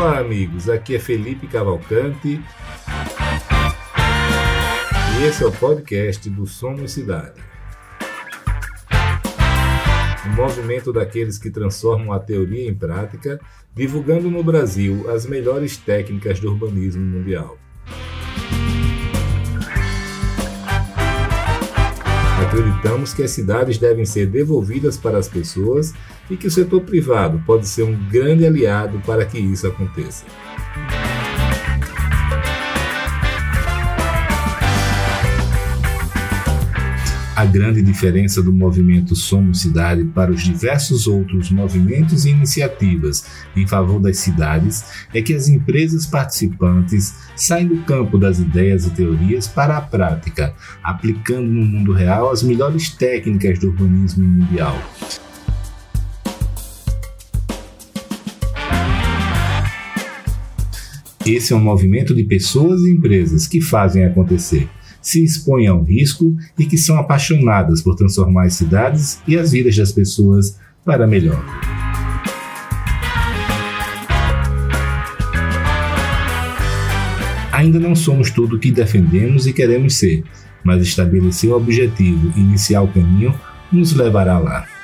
Olá, amigos. Aqui é Felipe Cavalcante. E esse é o podcast do Somos Cidade. Um movimento daqueles que transformam a teoria em prática, divulgando no Brasil as melhores técnicas do urbanismo mundial. Acreditamos que as cidades devem ser devolvidas para as pessoas e que o setor privado pode ser um grande aliado para que isso aconteça. A grande diferença do movimento Somos Cidade para os diversos outros movimentos e iniciativas em favor das cidades é que as empresas participantes saem do campo das ideias e teorias para a prática, aplicando no mundo real as melhores técnicas do urbanismo mundial. Esse é um movimento de pessoas e empresas que fazem acontecer se expõem ao risco e que são apaixonadas por transformar as cidades e as vidas das pessoas para melhor. Ainda não somos tudo o que defendemos e queremos ser, mas estabelecer o objetivo e iniciar o caminho nos levará lá.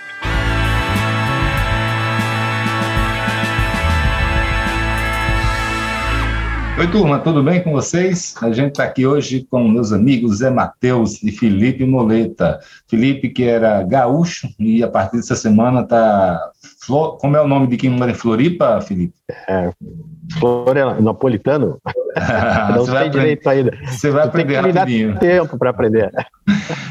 Oi, turma, tudo bem com vocês? A gente está aqui hoje com meus amigos Zé Matheus e Felipe Moleta. Felipe, que era gaúcho, e a partir dessa semana está. Como é o nome de quem mora em Floripa, Felipe? É, Floriano, napolitano. Não sei direito ainda. Você vai aprender rapidinho. tempo para aprender.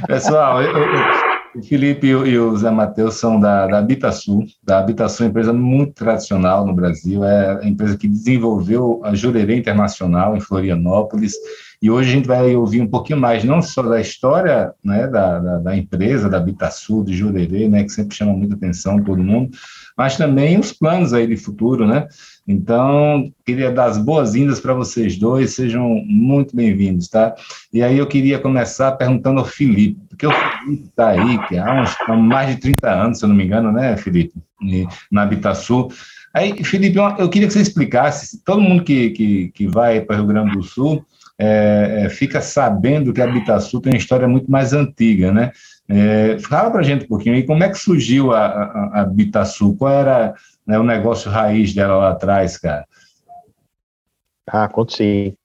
Pessoal, eu, eu o Felipe e o Zé Matheus são da, da Habitasul. Da uma empresa muito tradicional no Brasil, é a empresa que desenvolveu a Jurerê Internacional em Florianópolis. E hoje a gente vai ouvir um pouquinho mais, não só da história né, da, da, da empresa, da Habitasul, de Jurerê, né, que sempre chama muita atenção todo mundo, mas também os planos aí de futuro, né? Então, queria dar as boas-vindas para vocês dois, sejam muito bem-vindos, tá? E aí eu queria começar perguntando ao Felipe, porque o Felipe está aí, que há, uns, há mais de 30 anos, se eu não me engano, né, Felipe, na Habitasul. Aí, Felipe, eu queria que você explicasse, todo mundo que, que, que vai para o Rio Grande do Sul é, é, fica sabendo que a Habitasul tem uma história muito mais antiga, né? É, fala para a gente um pouquinho aí como é que surgiu a, a, a qual era né, o negócio raiz dela lá atrás, cara? Ah, conto sim.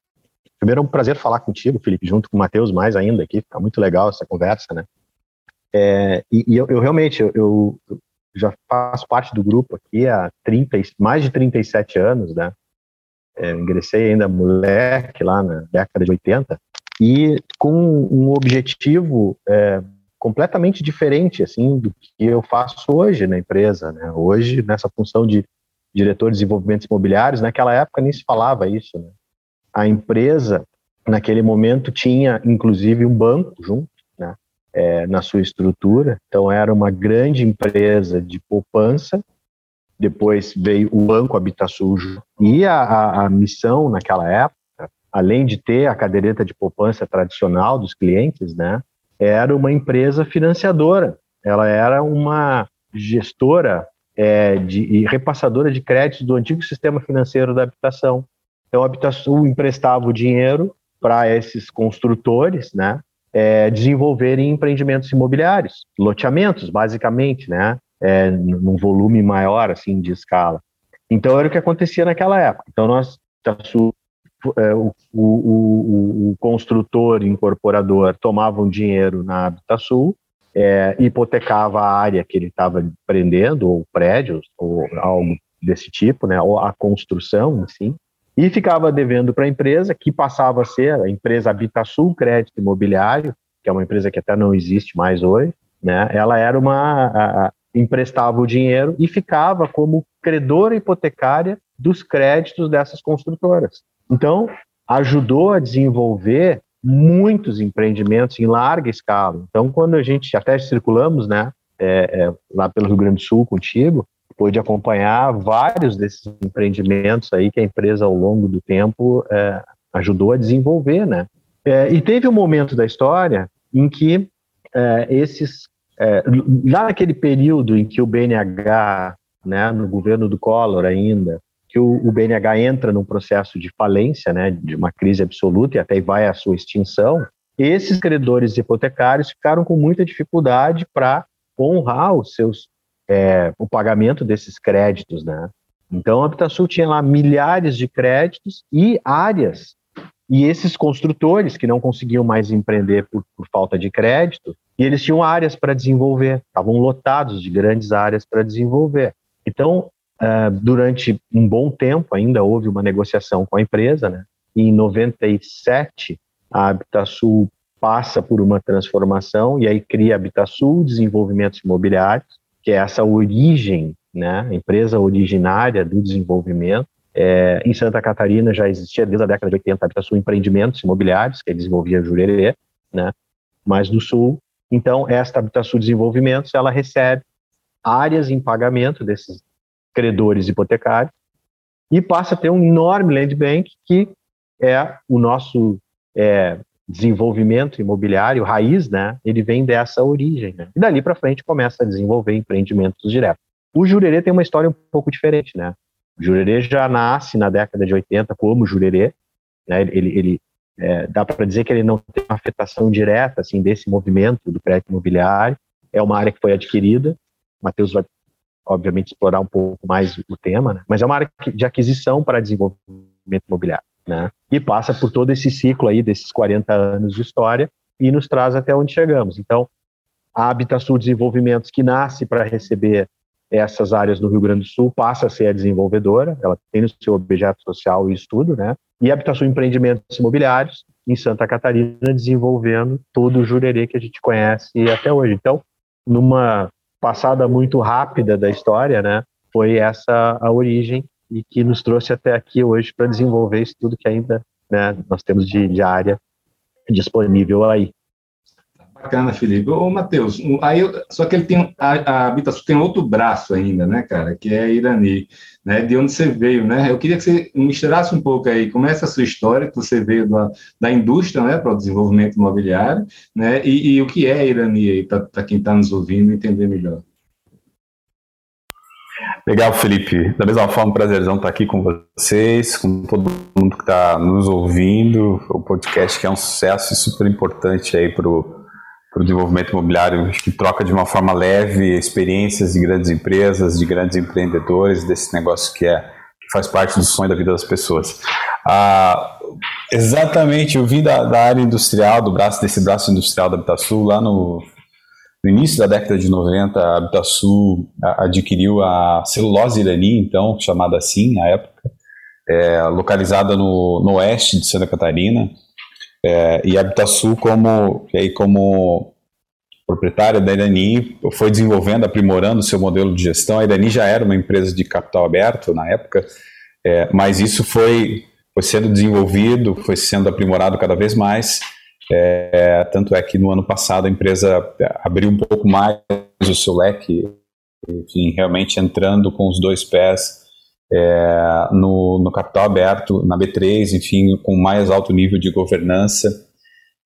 Primeiro, é um prazer falar contigo, Felipe, junto com o Matheus mais ainda aqui, fica muito legal essa conversa, né? É, e, e eu, eu, realmente, eu, eu, já faço parte do grupo aqui há 30, mais de 37 anos, né? É, ingressei ainda moleque lá na década de 80 e com um objetivo é, completamente diferente assim do que eu faço hoje na empresa, né? Hoje nessa função de diretor de desenvolvimento imobiliários, naquela época nem se falava isso. Né? A empresa naquele momento tinha inclusive um banco junto, né? É, na sua estrutura, então era uma grande empresa de poupança. Depois veio o Banco Habitasujo e a, a, a missão naquela época, além de ter a caderneta de poupança tradicional dos clientes, né? Era uma empresa financiadora, ela era uma gestora é, de, e repassadora de créditos do antigo sistema financeiro da habitação. Então, a Habitação emprestava o dinheiro para esses construtores, né, é, desenvolverem empreendimentos imobiliários, loteamentos, basicamente, né, é, num volume maior, assim, de escala. Então, era o que acontecia naquela época. Então, nós, é, o, o, o, o, construtor incorporador tomava um dinheiro na Habitasul, é, hipotecava a área que ele estava prendendo, ou prédios, ou algo desse tipo, né, ou a construção, assim, e ficava devendo para a empresa, que passava a ser a empresa Habitasul Crédito Imobiliário, que é uma empresa que até não existe mais hoje, né, ela era uma, a, a, emprestava o dinheiro e ficava como credora hipotecária dos créditos dessas construtoras. Então, ajudou a desenvolver muitos empreendimentos em larga escala. Então, quando a gente até circulamos, né, é, é, lá pelo Rio Grande do Sul contigo, pôde acompanhar vários desses empreendimentos aí que a empresa ao longo do tempo é, ajudou a desenvolver, né? É, e teve um momento da história em que é, esses é, lá naquele período em que o BNH, né, no governo do Collor ainda, que o, o, BNH entra num processo de falência, né, de uma crise absoluta e até vai à sua extinção, esses credores hipotecários ficaram com muita dificuldade para honrar os seus é, o pagamento desses créditos, né? Então a Habitasul tinha lá milhares de créditos e áreas e esses construtores que não conseguiam mais empreender por, por falta de crédito, e eles tinham áreas para desenvolver, estavam lotados de grandes áreas para desenvolver. Então, uh, durante um bom tempo ainda houve uma negociação com a empresa, né? Em 97, a Habitasul passa por uma transformação e aí cria a Habitasul Desenvolvimentos Imobiliários, que é essa origem, né, empresa originária do desenvolvimento. É, em Santa Catarina já existia desde a década de 80 a Habitasul Empreendimentos Imobiliários, que desenvolvia Jurerê, né, mas no Sul. Então, esta Habitasul Desenvolvimentos, ela recebe áreas em pagamento desses credores hipotecários e passa a ter um enorme land bank que é o nosso é, desenvolvimento imobiliário raiz, né, ele vem dessa origem. Né? E dali para frente começa a desenvolver empreendimentos diretos. O Jurerê tem uma história um pouco diferente, né? O Jurerê já nasce na década de 80 como Jurerê, né? Ele, ele é, dá para dizer que ele não tem uma afetação direta assim desse movimento do crédito imobiliário. É uma área que foi adquirida. O Matheus vai obviamente explorar um pouco mais o tema, né? mas é uma área de aquisição para desenvolvimento imobiliário né? E passa por todo esse ciclo aí desses 40 anos de história e nos traz até onde chegamos. Então, a Habitasul Desenvolvimentos, que nasce para receber essas áreas do Rio Grande do Sul, passa a ser a desenvolvedora, ela tem no seu objeto social e estudo, né? E a Habitasul Empreendimentos Imobiliários, em Santa Catarina, desenvolvendo todo o jurerê que a gente conhece até hoje. Então, numa passada muito rápida da história, né, foi essa a origem e que nos trouxe até aqui hoje para desenvolver isso tudo que ainda né, nós temos de, de área disponível aí. Bacana, Felipe. Ô, Matheus, aí, só que ele tem, a, Habitação tem outro braço ainda, né, cara, que é Irani, né, de onde você veio, né? Eu queria que você misturasse um pouco aí, como é essa sua história, que você veio da, da indústria, né, para o desenvolvimento imobiliário, né, e, e o que é Irani aí, para quem está nos ouvindo entender melhor. Legal, Felipe. Da mesma forma, prazerzão estar aqui com vocês, com todo mundo que está nos ouvindo. O podcast que é um sucesso e super importante aí para o desenvolvimento imobiliário, que troca de uma forma leve experiências de grandes empresas, de grandes empreendedores, desse negócio que é que faz parte do sonho da vida das pessoas. Ah, exatamente, eu vim da, da área industrial, do braço desse braço industrial da Habitasul, lá no no início da década de 90, a Habitasul adquiriu a celulose irani, então, chamada assim na época, é, localizada no, no, oeste de Santa Catarina. É, e a Habitasul, como, aí, como proprietária da Irani, foi desenvolvendo, aprimorando o seu modelo de gestão. A Irani já era uma empresa de capital aberto na época, é, mas isso foi, foi sendo desenvolvido, foi sendo aprimorado cada vez mais. É, tanto é que no ano passado a empresa abriu um pouco mais o seu leque, enfim, realmente entrando com os dois pés é, no, no, capital aberto, na B3, enfim, com mais alto nível de governança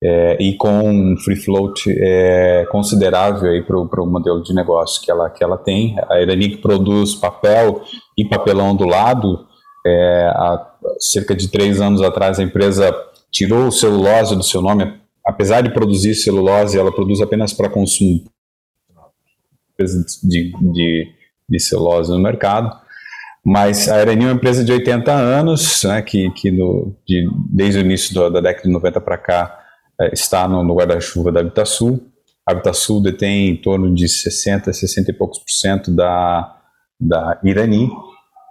é, e com um free float é, considerável para o modelo de negócio que ela, que ela tem. A Irani produz papel e papelão do lado. É, há cerca de três anos atrás a empresa tirou o celulose do seu nome, apesar de produzir celulose, ela produz apenas para consumo de, de, de, celulose no mercado. Mas a Areni é uma empresa de 80 anos, né, que, que no, de, desde o início da, da década de 90 para cá é, está no, no guarda-chuva da Habitasul. A Habitasul detém em torno de 60, 60 e poucos por cento da, da Irani,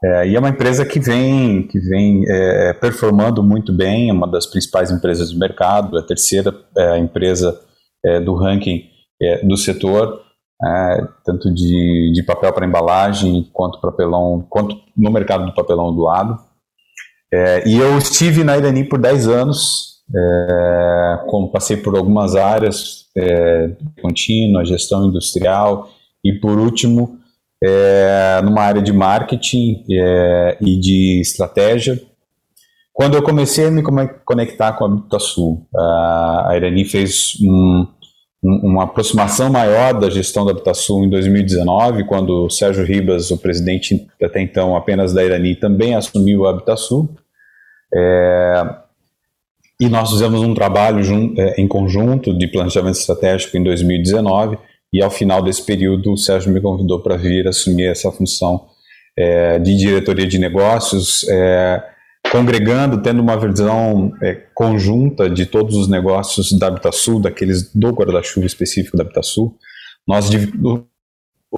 é, e é uma empresa que vem, que vem é, performando muito bem, é uma das principais empresas do mercado, a terceira é, empresa é, do ranking é, do setor, é, tanto de, de papel para embalagem quanto papelão, quanto no mercado do papelão do lado. e eu estive na Irani por 10 anos, como passei por algumas áreas, contínua, gestão industrial e por último é, numa área de marketing é, e de estratégia. Quando eu comecei a me conectar com a Habitasul, a Irani fez um, uma aproximação maior da gestão da Habitação em 2019, quando o Sérgio Ribas, o presidente até então apenas da Irani, também assumiu a Habitação. É, e nós fizemos um trabalho é, em conjunto de planejamento estratégico em 2019, e ao final desse período o Sérgio me convidou para vir assumir essa função é, de diretoria de negócios, é, congregando, tendo uma visão é, conjunta de todos os negócios da Habitasul, daqueles do guarda-chuva específico da Habitasul, nós,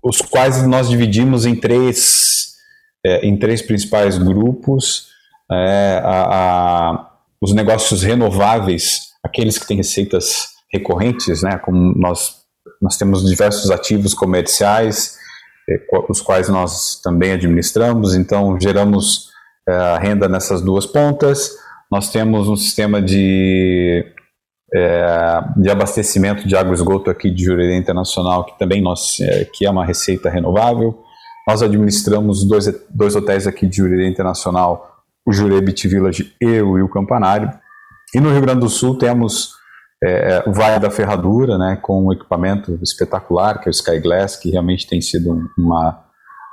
os quais nós dividimos em três, é, em três principais grupos, é, a, a, os negócios renováveis, aqueles que têm receitas recorrentes, né, como nós, nós temos diversos ativos comerciais, é, os quais nós também administramos, então geramos é, renda nessas duas pontas. Nós temos um sistema de, é, de abastecimento de água e esgoto aqui de Jurerê Internacional, que também nós, é, que é uma receita renovável. Nós administramos dois, dois hotéis aqui de Jurerê Internacional, o Jurerê Beach Village e o Rio Campanário. E no Rio Grande do Sul temos é, o Vale da Ferradura, né, com um equipamento espetacular, que é o Sky Glass, que realmente tem sido uma,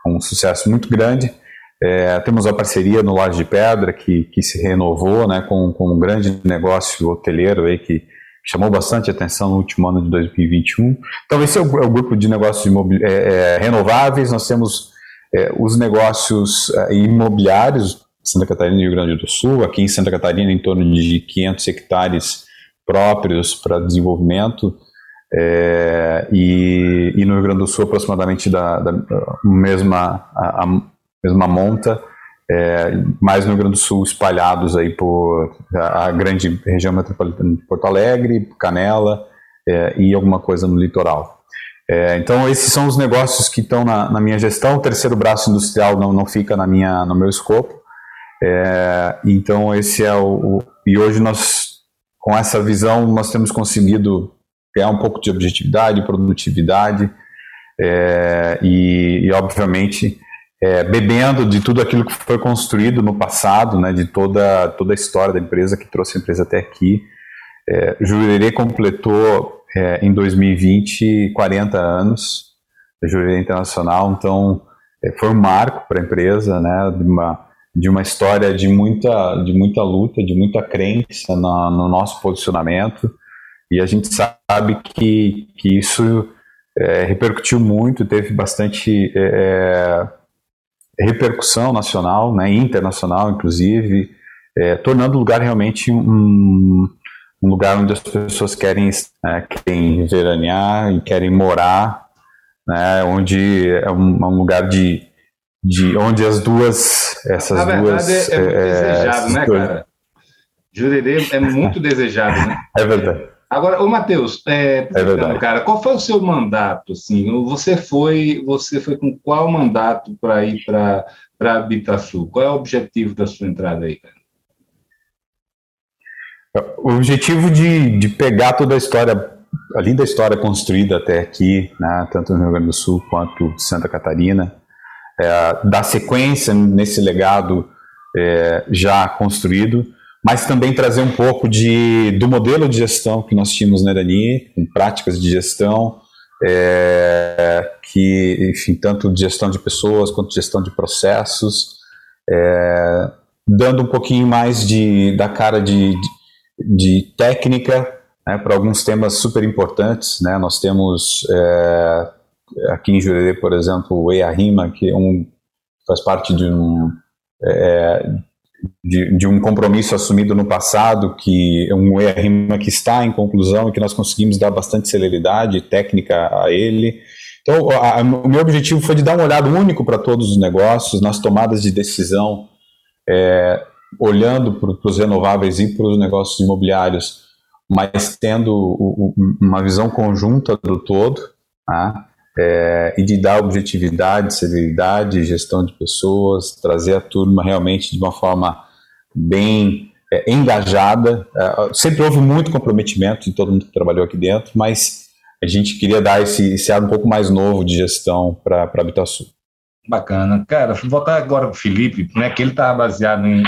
um sucesso muito grande. É, temos a parceria no Laje de Pedra, que, que se renovou né, com, com um grande negócio hoteleiro aí que chamou bastante atenção no último ano de 2021. Então, esse é o, é o grupo de negócios é, é, renováveis. Nós temos é, os negócios é, imobiliários, Santa Catarina e Rio Grande do Sul. Aqui em Santa Catarina, em torno de 500 hectares próprios para desenvolvimento. É, e, e, no Rio Grande do Sul aproximadamente da, da mesma a, mesma monta, é, mais no Rio Grande do Sul espalhados aí por a grande região metropolitana de Porto Alegre, Canela é, e alguma coisa no litoral. É, então esses são os negócios que estão na, na, minha gestão. O terceiro braço industrial não, não fica na minha, no meu escopo. É, então esse é o, o e hoje nós com essa visão nós temos conseguido ganhar um pouco de objetividade, produtividade é, e, e obviamente é, bebendo de tudo aquilo que foi construído no passado, né, de toda, toda a história da empresa que trouxe a empresa até aqui. É, Jurerê completou é, em 2020 40 anos, a Jurerê Internacional, então é, foi um marco para a empresa, né, de uma, de uma história de muita, de muita luta, de muita crença na, no nosso posicionamento, e a gente sabe que, que isso é, repercutiu muito, teve bastante é, repercussão nacional, né, internacional, inclusive, é, tornando o lugar realmente um, um, lugar onde as pessoas querem, é, querem veranear e querem morar, né, onde é um, é um lugar de, de onde as duas essas Na verdade, duas é, é muito é, desejado, né, cara? Jurerê é muito desejado, né? É verdade. Agora, o Matheus, é, é verdade. cara, qual foi o seu mandato? Assim, você foi, você foi com qual mandato para ir para para Habitasul? Qual é o objetivo da sua entrada aí, cara? O objetivo de, de pegar toda a história, a linda história construída até aqui, né, tanto no Rio Grande do Sul quanto Santa Catarina, é, dar sequência nesse legado é, já construído mas também trazer um pouco de, do modelo de gestão que nós tínhamos na Irani, com práticas de gestão, é, que, enfim, tanto de gestão de pessoas quanto de gestão de processos, é, dando um pouquinho mais de, da cara de, de, de técnica né, para alguns temas super importantes. Né? Nós temos é, aqui em Jurerê, por exemplo, o EARIMA, que é um, faz parte de um, é, de, de, um compromisso assumido no passado, que é um ERIMA que está em conclusão e que nós conseguimos dar bastante celeridade técnica a ele. Então, a, a, o meu objetivo foi de dar uma olhada único para todos os negócios, nas tomadas de decisão, é, olhando para os renováveis e para os negócios imobiliários, mas tendo o, o, uma visão conjunta do todo. Tá? É, e de dar objetividade, celeridade, gestão de pessoas, trazer a turma realmente de uma forma bem é, engajada. É, sempre houve muito comprometimento de todo mundo que trabalhou aqui dentro, mas a gente queria dar esse, esse um pouco mais novo de gestão para a Habitasul. Bacana. Cara, vou voltar agora para o Felipe, né, que ele está baseado em,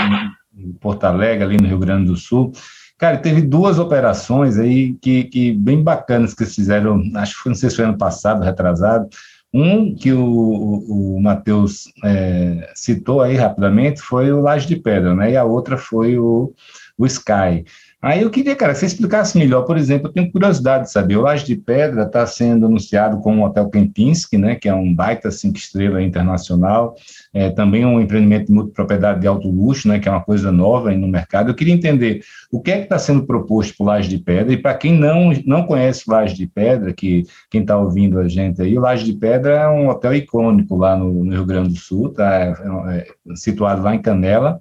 em Porto Alegre, ali no Rio Grande do Sul, Cara, teve duas operações aí que, que bem bacanas que eles fizeram, acho que foi, não sei se foi ano passado, retrasado. Um que o, o, o Matheus é, citou aí rapidamente foi o Laje de Pedra, né? E a outra foi o, o Sky. Aí eu queria, cara, que você explicasse melhor, por exemplo, eu tenho curiosidade de saber, o Laje de Pedra está sendo anunciado como o Hotel Kempinski, né, que é um baita cinco estrelas internacional, é, também um empreendimento de multipropriedade de alto luxo, né, que é uma coisa nova no mercado. Eu queria entender o que é que está sendo proposto por Laje de Pedra, e para quem não, não conhece Laje de Pedra, que quem está ouvindo a gente aí, Laje de Pedra é um hotel icônico lá no, no Rio Grande do Sul, tá, é, é, situado lá em Canela,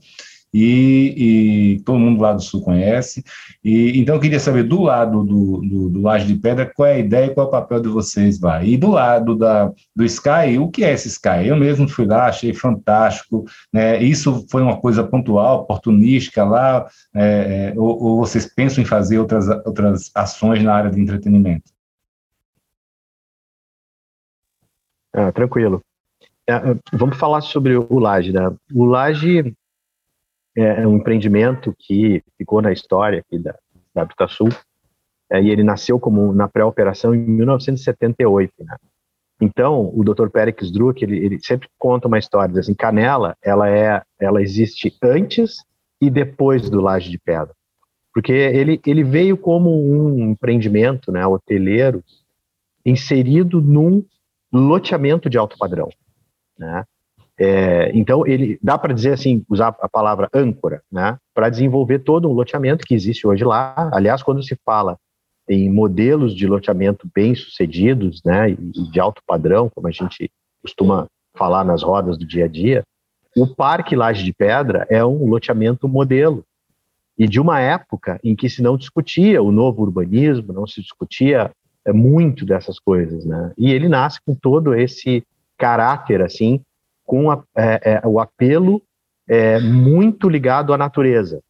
e, e, todo mundo lá do Sul conhece. E, então, eu queria saber do lado do, do, do Laje de Pedra, qual é a ideia e qual é o papel de vocês lá. E do lado da, do Sky, o que é esse Sky? Eu mesmo fui lá, achei fantástico. Né? Isso foi uma coisa pontual, oportunística lá, é, é, ou, ou vocês pensam em fazer outras, outras ações na área de entretenimento? Ah, tranquilo. É, vamos falar sobre o Laje. Né? O Laje é, é um empreendimento que ficou na história aqui da, da Habitasul, é, e ele nasceu como na pré-operação em 1978, né? Então, o Dr. Périx Druck, ele, ele sempre conta uma história, assim, Canela, ela é, ela existe antes e depois do Laje de Pedra, porque ele, ele veio como um empreendimento, né, hoteleiro, inserido num loteamento de alto padrão, né? É, então, ele dá para dizer assim, usar a palavra âncora, né, para desenvolver todo um loteamento que existe hoje lá. Aliás, quando se fala em modelos de loteamento bem-sucedidos, né, e de alto padrão, como a gente costuma falar nas rodas do dia a dia, o Parque Laje de Pedra é um loteamento modelo. E de uma época em que se não discutia o novo urbanismo, não se discutia é, muito dessas coisas, né? E ele nasce com todo esse caráter, assim, com a, é, é, o apelo é, muito ligado à natureza.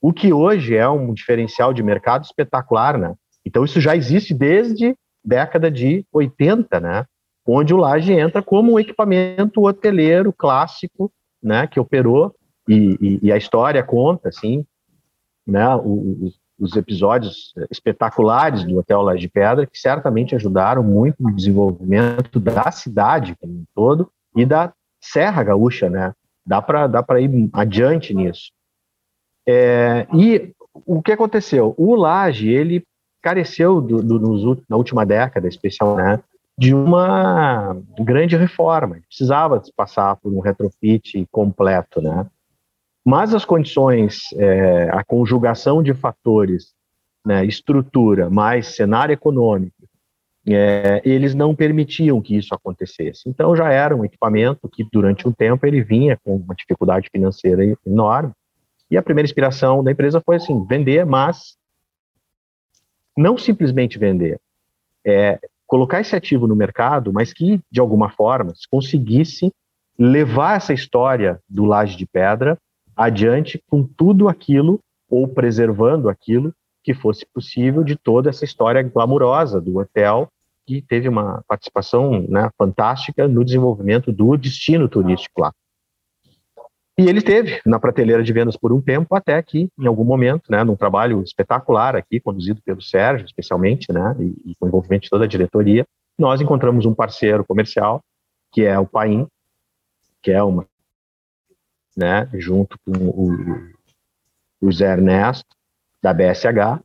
O que hoje é um diferencial de mercado espetacular, né? Então isso já existe desde década de 80, né? Onde o laje entra como um equipamento hoteleiro clássico, né? Que operou e, e, e a história conta, assim, né? O, o, os episódios espetaculares do Hotel Laje de Pedra, que certamente ajudaram muito no desenvolvimento da cidade como um todo e da Serra Gaúcha, né? Dá para dá ir adiante nisso. É, e o que aconteceu? O Laje, ele careceu do, do, nos, na última década, especial, né, de uma grande reforma. Precisava passar por um retrofit completo, né? Mas as condições, é, a conjugação de fatores, né, estrutura, mais cenário econômico é, eles não permitiam que isso acontecesse. Então já era um equipamento que durante um tempo ele vinha com uma dificuldade financeira enorme. E a primeira inspiração da empresa foi assim, vender, mas não simplesmente vender, é, colocar esse ativo no mercado, mas que de alguma forma conseguisse levar essa história do laje de pedra adiante com tudo aquilo ou preservando aquilo que fosse possível de toda essa história glamurosa do hotel, que teve uma participação né, fantástica no desenvolvimento do destino turístico lá. E ele teve na prateleira de vendas por um tempo, até que, em algum momento, né, num trabalho espetacular aqui, conduzido pelo Sérgio, especialmente, né, e, e com envolvimento de toda a diretoria, nós encontramos um parceiro comercial, que é o Paim, que é uma, né, junto com o, o Zé Ernesto, da BSH,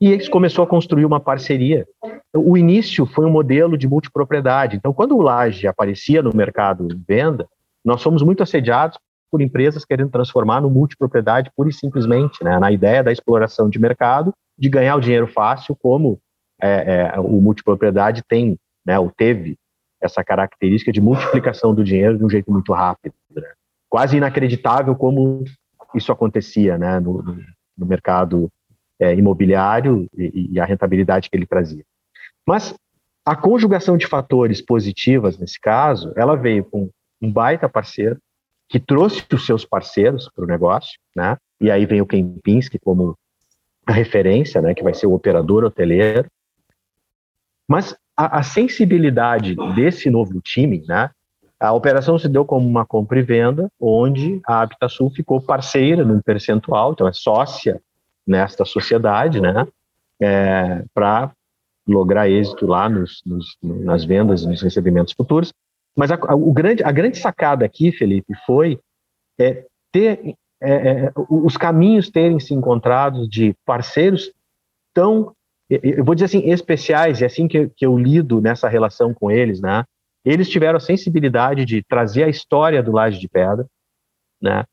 e eles começou a construir uma parceria. O início foi um modelo de multipropriedade. Então, quando o Laje aparecia no mercado de venda, nós fomos muito assediados por empresas querendo transformar no multipropriedade pura e simplesmente, né, na ideia da exploração de mercado, de ganhar o dinheiro fácil, como é, é, o multipropriedade tem, né, ou teve essa característica de multiplicação do dinheiro de um jeito muito rápido. Né? Quase inacreditável como isso acontecia né, no, no mercado é, imobiliário e, e a rentabilidade que ele trazia. Mas a conjugação de fatores positivas nesse caso, ela veio com um baita parceiro que trouxe os seus parceiros para o negócio, né? E aí vem o Kempinski como a referência, né? Que vai ser o operador hoteleiro. Mas a, a sensibilidade desse novo time, né? A operação se deu como uma compra e venda, onde a Habitasul ficou parceira num percentual, então é sócia nesta sociedade, né, é, para lograr êxito lá nos, nos, nas vendas e nos recebimentos futuros. Mas a, a, o grande, a grande sacada aqui, Felipe, foi é, ter é, é, os caminhos terem se encontrado de parceiros tão, eu vou dizer assim, especiais, e é assim que, que eu lido nessa relação com eles, né? Eles tiveram a sensibilidade de trazer a história do Laje de Pedra, né?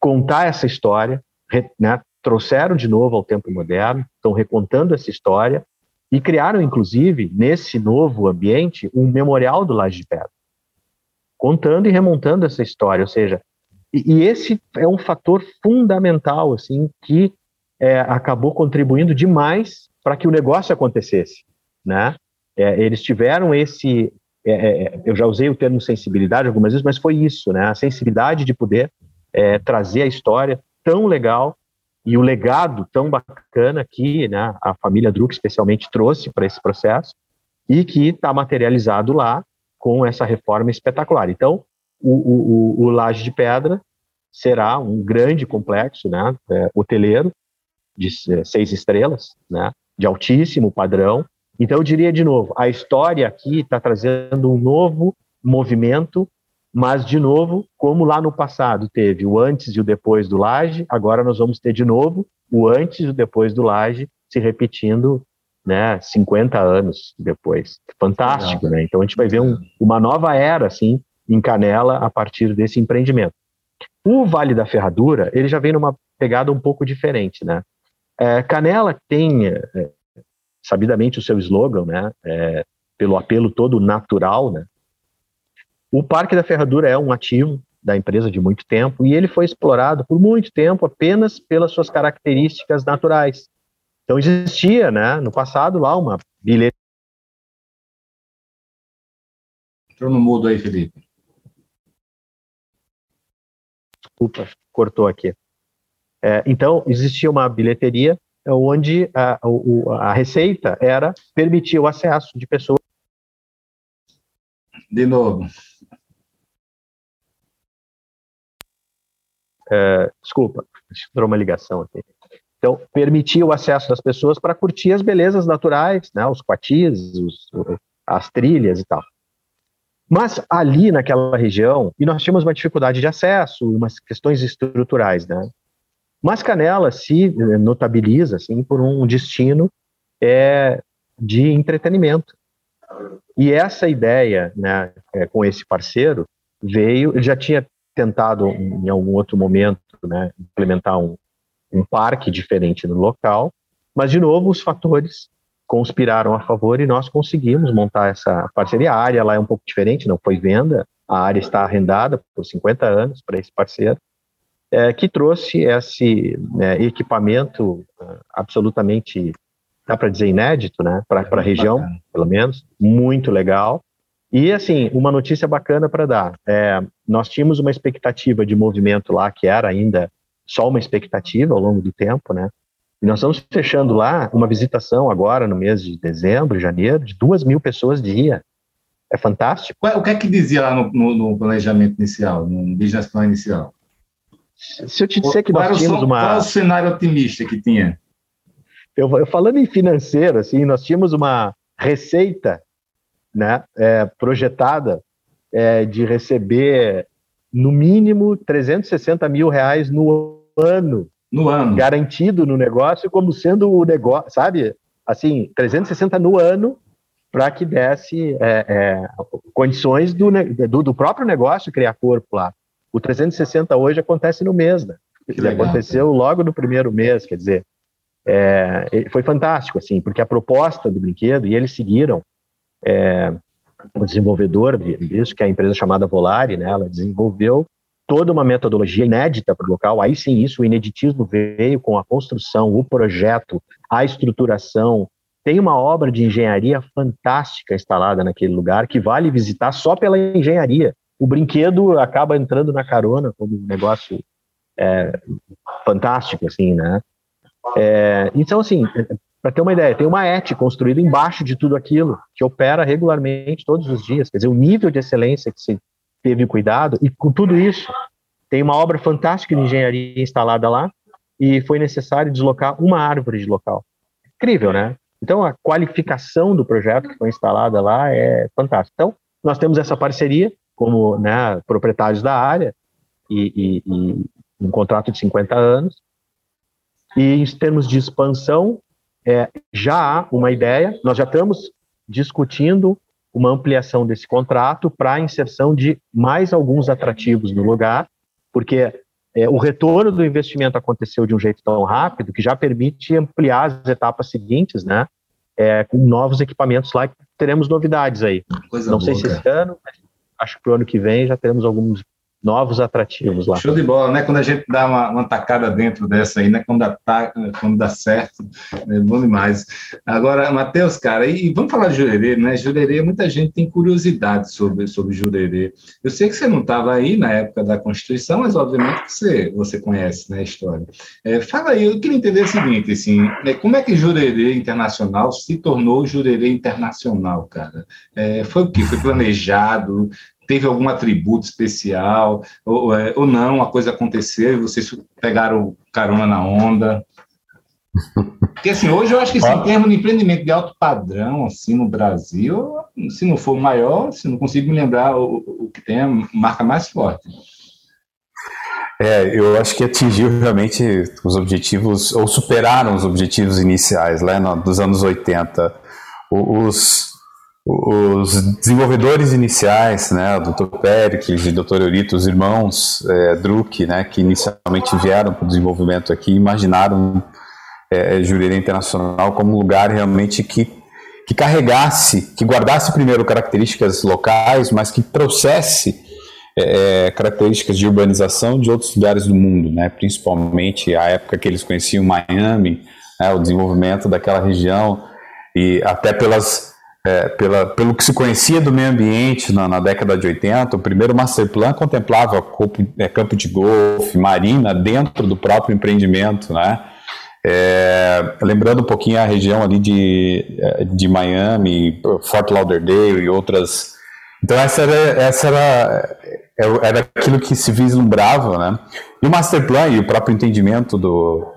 Contar essa história, né? Trouxeram de novo ao tempo moderno, estão recontando essa história e criaram, inclusive, nesse novo ambiente, um memorial do Laje de Pedra, contando e remontando essa história, ou seja, e, e esse é um fator fundamental, assim, que é, acabou contribuindo demais para que o negócio acontecesse, né? É, eles tiveram esse, é, é, eu já usei o termo sensibilidade algumas vezes, mas foi isso, né? A sensibilidade de poder é, trazer a história tão legal e o legado tão bacana que né, a família Druck especialmente trouxe para esse processo e que está materializado lá com essa reforma espetacular. Então, o, o, o Laje de Pedra será um grande complexo né, é, hoteleiro de é, seis estrelas, né, de altíssimo padrão. Então, eu diria de novo, a história aqui está trazendo um novo movimento, mas, de novo, como lá no passado teve o antes e o depois do Laje, agora nós vamos ter de novo o antes e o depois do Laje se repetindo né, 50 anos depois. Fantástico, né? Então a gente vai ver um, uma nova era, assim, em Canela a partir desse empreendimento. O Vale da Ferradura, ele já vem numa pegada um pouco diferente, né? É, Canela tem, é, sabidamente, o seu slogan, né? É, pelo apelo todo natural, né? O Parque da Ferradura é um ativo da empresa de muito tempo e ele foi explorado por muito tempo apenas pelas suas características naturais. Então existia, né, no passado lá uma bilhete. Entrou no mudo aí, Felipe. Desculpa, cortou aqui. É, então, existia uma bilheteria onde a, a, a, receita era permitir o acesso de pessoas. De novo. É, desculpa, entrou uma ligação aqui. Então, permitir o acesso das pessoas para curtir as belezas naturais, né, os quatis, os, as trilhas e tal. Mas ali naquela região, e nós tínhamos uma dificuldade de acesso, umas questões estruturais, né? Mas Canela se eh, notabiliza assim por um destino é, de entretenimento. E essa ideia, né, é, com esse parceiro, veio, ele já tinha tentado em algum outro momento, né, implementar um, um parque diferente no local, mas de novo os fatores conspiraram a favor e nós conseguimos montar essa parceria. A área lá é um pouco diferente, não foi venda, a área está arrendada por 50 anos para esse parceiro, é, que trouxe esse né, equipamento uh, absolutamente, dá para dizer, inédito, né, para a região, pelo menos, muito legal. E, assim, uma notícia bacana para dar. É, nós tínhamos uma expectativa de movimento lá que era ainda só uma expectativa ao longo do tempo, né? E nós estamos fechando lá uma visitação agora, no mês de dezembro, janeiro, de duas mil pessoas dia. É fantástico. O que é que dizia lá no, no, no planejamento inicial, no business plan inicial? Se eu te disser que nós tínhamos uma... Qual é o cenário otimista que tinha? Eu, eu falando em financeiro, assim, nós tínhamos uma receita né, é, projetada é, de receber no mínimo 360 mil reais no ano no ano. Garantido no negócio, como sendo o negócio, sabe? Assim, 360 no ano, para que desse é, é, condições do, do, do, próprio negócio criar corpo lá. O 360 hoje acontece no mês, né? Legal, aconteceu logo no primeiro mês, quer dizer, é, foi fantástico, assim, porque a proposta do brinquedo, e eles seguiram, é, o desenvolvedor disso, que é a empresa chamada Volare, né, ela desenvolveu toda uma metodologia inédita para o local. Aí sim, isso, o ineditismo veio com a construção, o projeto, a estruturação. Tem uma obra de engenharia fantástica instalada naquele lugar que vale visitar só pela engenharia. O brinquedo acaba entrando na carona como um negócio é, fantástico, assim, né? É, então, assim, para ter uma ideia, tem uma ET construída embaixo de tudo aquilo, que opera regularmente todos os dias. Quer dizer, o nível de excelência que se teve cuidado, e com tudo isso, tem uma obra fantástica de engenharia instalada lá, e foi necessário deslocar uma árvore de local. Incrível, né? Então, a qualificação do projeto que foi instalada lá é fantástica. Então, nós temos essa parceria como né, proprietários da área e, e, e um contrato de 50 anos. E em termos de expansão, é, já há uma ideia, nós já estamos discutindo uma ampliação desse contrato para a inserção de mais alguns atrativos no lugar, porque é, o retorno do investimento aconteceu de um jeito tão rápido que já permite ampliar as etapas seguintes, né? É, com novos equipamentos lá, teremos novidades aí. Coisa Não boa, sei se esse ano, acho que para o ano que vem já teremos alguns novos atrativos lá. Show de bola, né? Quando a gente dá uma, uma tacada dentro dessa aí, né? Quando dá, quando dá certo, é bom demais. Agora, Matheus, cara, e, vamos falar de Jurerê, né? Jurerê, muita gente tem curiosidade sobre, sobre Jurerê. Eu sei que você não estava aí na época da Constituição, mas obviamente você, você conhece né, a história. É, fala aí, eu queria entender o seguinte, assim, né, como é que Jurerê Internacional se tornou Jurerê Internacional, cara? É, foi o que? Foi planejado? Teve algum atributo especial, ou, é, ou não, a coisa aconteceu e vocês pegaram carona na onda? Porque assim, hoje eu acho que assim, em termos de empreendimento de alto padrão, assim, no Brasil, se não for maior, se não consigo me lembrar o, o que tem a marca mais forte. É, eu acho que atingiu realmente os objetivos, ou superaram os objetivos iniciais, né, dos anos 80. Os, os desenvolvedores iniciais, né, o Dr. Pericles e o Dr. Eurito, os irmãos é, Druck, né, que inicialmente vieram para o desenvolvimento aqui, imaginaram é, Jurerê Internacional como um lugar realmente que, que carregasse, que guardasse primeiro características locais, mas que trouxesse é, é características de urbanização de outros lugares do mundo, né, principalmente a época que eles conheciam Miami, né, o desenvolvimento daquela região e até pelas é, pela, pelo que se conhecia do meio ambiente na, na, década de 80, o primeiro master plan contemplava campo, é, campo de golfe, marina, dentro do próprio empreendimento, né? É, lembrando um pouquinho a região ali de, é, de Miami, Fort Lauderdale e outras. Então, essa era, essa era, é, era aquilo que se vislumbrava, né? E o master plan e o próprio entendimento do,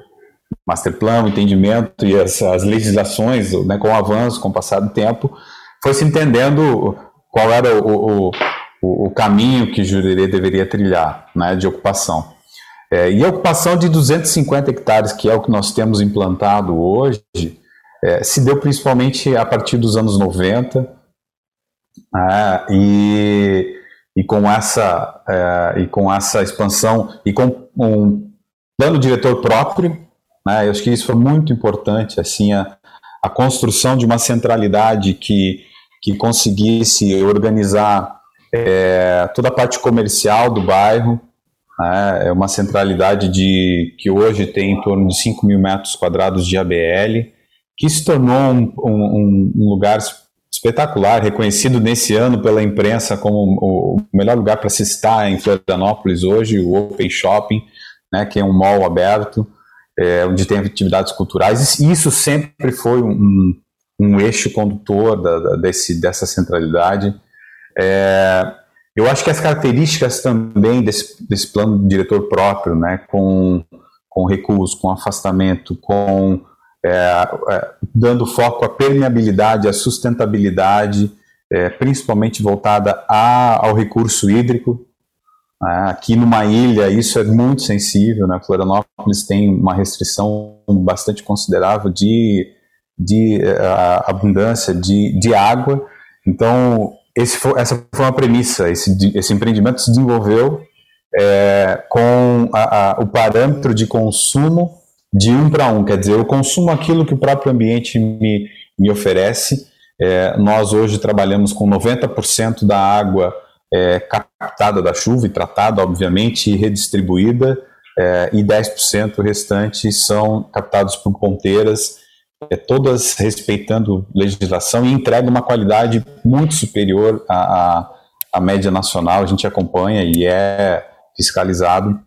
master plan, o entendimento e as, as legislações, né, com o avanço, com o passar do tempo, foi se entendendo qual era o, o, o, o caminho que Jurerê deveria trilhar né, de ocupação. É, e a ocupação de 250 hectares, que é o que nós temos implantado hoje, é, se deu principalmente a partir dos anos 90, né, e, e, com essa, é, e com essa expansão, e com um plano diretor próprio, né? Eu acho que isso foi muito importante, assim, a, a construção de uma centralidade que, que conseguisse organizar é, toda a parte comercial do bairro, né? é uma centralidade de, que hoje tem em torno de 5 mil metros quadrados de ABL, que se tornou um, um, um lugar espetacular, reconhecido nesse ano pela imprensa como o melhor lugar para se estar em Florianópolis hoje, o Open Shopping, né, que é um mall aberto é, onde tem atividades culturais, isso sempre foi um, um eixo condutor da, da, desse, dessa centralidade. É, eu acho que as características também desse, desse plano diretor próprio, né, com, com recurso, com afastamento, com é, é, dando foco à permeabilidade, à sustentabilidade, é, principalmente voltada a, ao recurso hídrico? Aqui numa ilha, isso é muito sensível. Né? Florianópolis tem uma restrição bastante considerável de, de uh, abundância de, de água. Então, foi, essa foi uma premissa. Esse, esse empreendimento se desenvolveu é, com a, a, o parâmetro de consumo de um para um. Quer dizer, eu consumo aquilo que o próprio ambiente me, me oferece. É, nós hoje trabalhamos com 90% da água é, captada da chuva e tratada, obviamente, e redistribuída, é, e 10% restantes são captados por ponteiras, é, todas respeitando legislação e entrega uma qualidade muito superior à, à, à média nacional, a gente acompanha e é fiscalizado.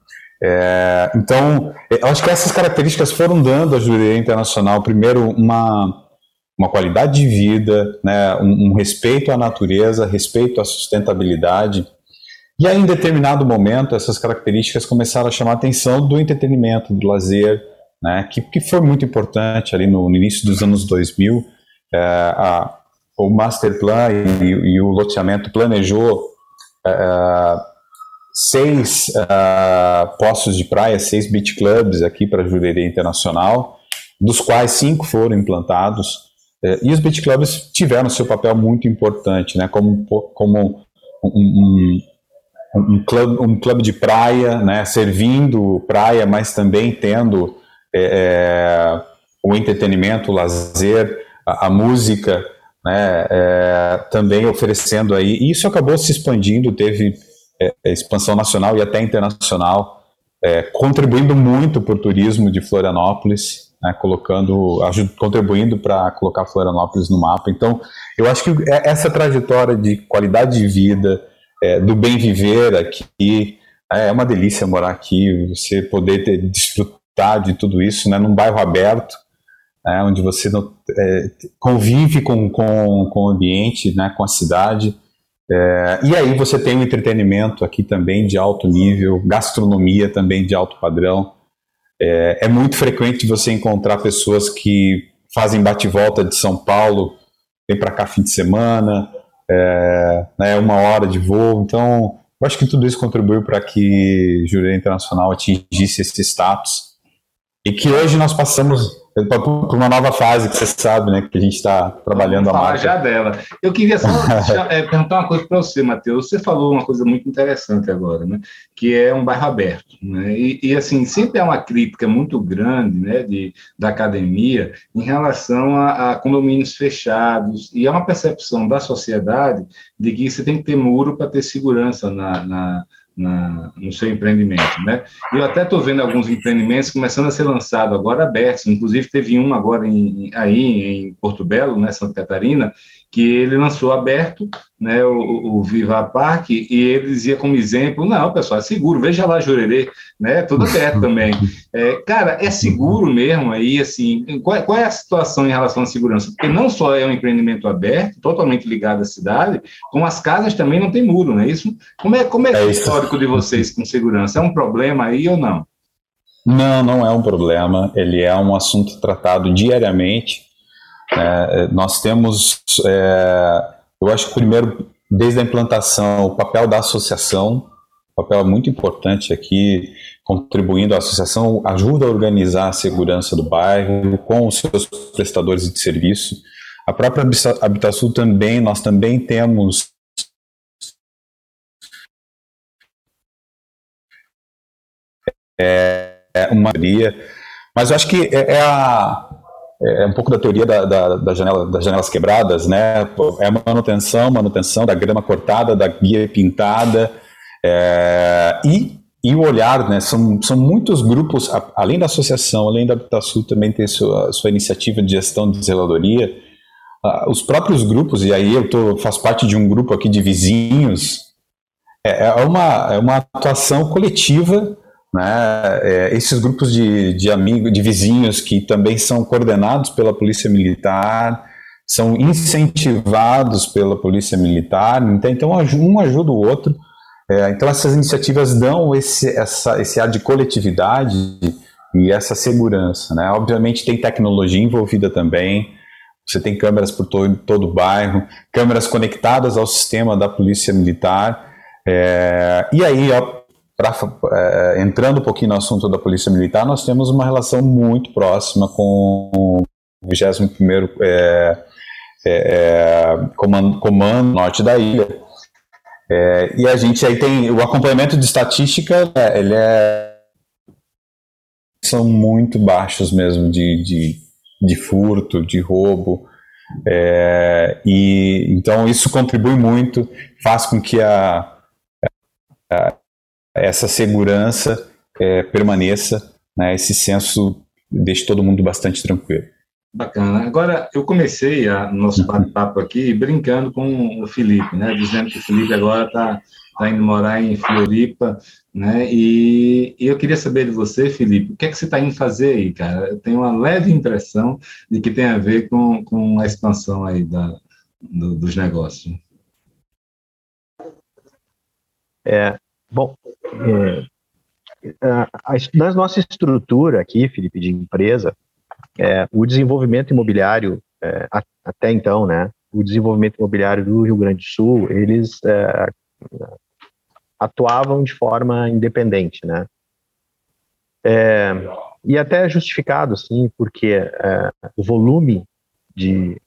É, então, eu acho que essas características foram dando à Jurerê Internacional, primeiro, uma uma qualidade de vida, né, um, um, respeito à natureza, respeito à sustentabilidade. E aí, em determinado momento, essas características começaram a chamar a atenção do entretenimento, do lazer, né, que, que foi muito importante ali no, no início dos anos 2000. É, a, o Masterplan e, e, o loteamento planejou é, seis é, postos de praia, seis beach clubs aqui para a Jurerê Internacional, dos quais cinco foram implantados. É, e os beach clubs tiveram seu papel muito importante, né, como, como um, um um clube, um clube de praia, né, servindo praia, mas também tendo é, é, o entretenimento, o lazer, a, a música, né, é, também oferecendo aí. E isso acabou se expandindo, teve é, expansão nacional e até internacional, é, contribuindo muito para o turismo de Florianópolis, né, colocando, contribuindo para colocar Florianópolis no mapa. Então, eu acho que é, essa trajetória de qualidade de vida, é, do bem viver aqui. É uma delícia morar aqui, você poder ter, desfrutar de tudo isso, né, num bairro aberto, né, onde você não, é, convive com, com, com o ambiente, né, com a cidade. É, e aí você tem o entretenimento aqui também de alto nível, gastronomia também de alto padrão. É, é muito frequente você encontrar pessoas que fazem bate-volta de São Paulo, vem para cá fim de semana, é, né, uma hora de voo. Então, eu acho que tudo isso contribuiu para que Jurerê Internacional atingisse esse status e que hoje nós passamos por uma nova fase que você sabe, né, que a gente está trabalhando a marca. já dela. Eu queria só é, perguntar uma coisa para você, Matheus. Você falou uma coisa muito interessante agora, né, que é um bairro aberto, né, e, e assim sempre há uma crítica muito grande, né, de, da academia em relação a, a condomínios fechados e há uma percepção da sociedade de que você tem que ter muro para ter segurança na, na na, no seu empreendimento, né? Eu até estou vendo alguns empreendimentos começando a ser lançados agora abertos, inclusive teve um agora em, aí em Porto Belo, né, Santa Catarina, que ele lançou aberto, né, o, o Viva Park, e ele dizia como exemplo, não, pessoal, é seguro, veja lá Jurerê, né, tudo aberto também. É, cara, é seguro mesmo aí, assim, qual, qual, é a situação em relação à segurança? Porque não só é um empreendimento aberto, totalmente ligado à cidade, como as casas também não tem muro, não é isso? Como é, como é, é o histórico de vocês com segurança? É um problema aí ou não? Não, não é um problema, ele é um assunto tratado diariamente, é, é, nós temos, é, eu acho que primeiro, desde a implantação, o papel da associação, papel muito importante aqui, contribuindo, a associação ajuda a organizar a segurança do bairro com os seus prestadores de serviço. A própria Habitasul também, nós também temos é, uma mas eu acho que é, é a é, é um pouco da teoria da, da, da janela, das janelas quebradas, né? É manutenção, manutenção da grama cortada, da guia pintada é, e, e o olhar, né? São, são muitos grupos, além da associação, além da Habitasul também tem sua, sua iniciativa de gestão de zeladoria, os próprios grupos, e aí eu tô, faço parte de um grupo aqui de vizinhos, é, é uma, é uma atuação coletiva né? É, esses grupos de, de amigos, de vizinhos que também são coordenados pela Polícia Militar, são incentivados pela Polícia Militar, então um ajuda o outro. É, então essas iniciativas dão esse, essa, esse ar de coletividade e essa segurança. Né? Obviamente tem tecnologia envolvida também, você tem câmeras por todo, todo o bairro, câmeras conectadas ao sistema da Polícia Militar, é, e aí pra, é, entrando um pouquinho no assunto da Polícia Militar, nós temos uma relação muito próxima com o 21º é, é, comando, comando Norte da ilha. É, e a gente aí tem o acompanhamento de estatística, né, ele é são muito baixos mesmo de, de, de furto, de roubo. É, e então isso contribui muito, faz com que a, a essa segurança é, permaneça, né, esse senso deixe todo mundo bastante tranquilo. Bacana. Agora, eu comecei a nosso bate-papo aqui brincando com o Felipe, né, dizendo que o Felipe agora está tá indo morar em Floripa, né, e, e, eu queria saber de você, Felipe, o que é que você está indo fazer aí, cara? Eu tenho uma leve impressão de que tem a ver com, com a expansão aí da, do, dos negócios. É, bom, é, a, a, na nossa estrutura aqui, Felipe, de empresa, é, o desenvolvimento imobiliário, é, a, até então, né, o desenvolvimento imobiliário do Rio Grande do Sul, eles é, atuavam de forma independente, né, é, e até justificado, sim, porque é, o volume de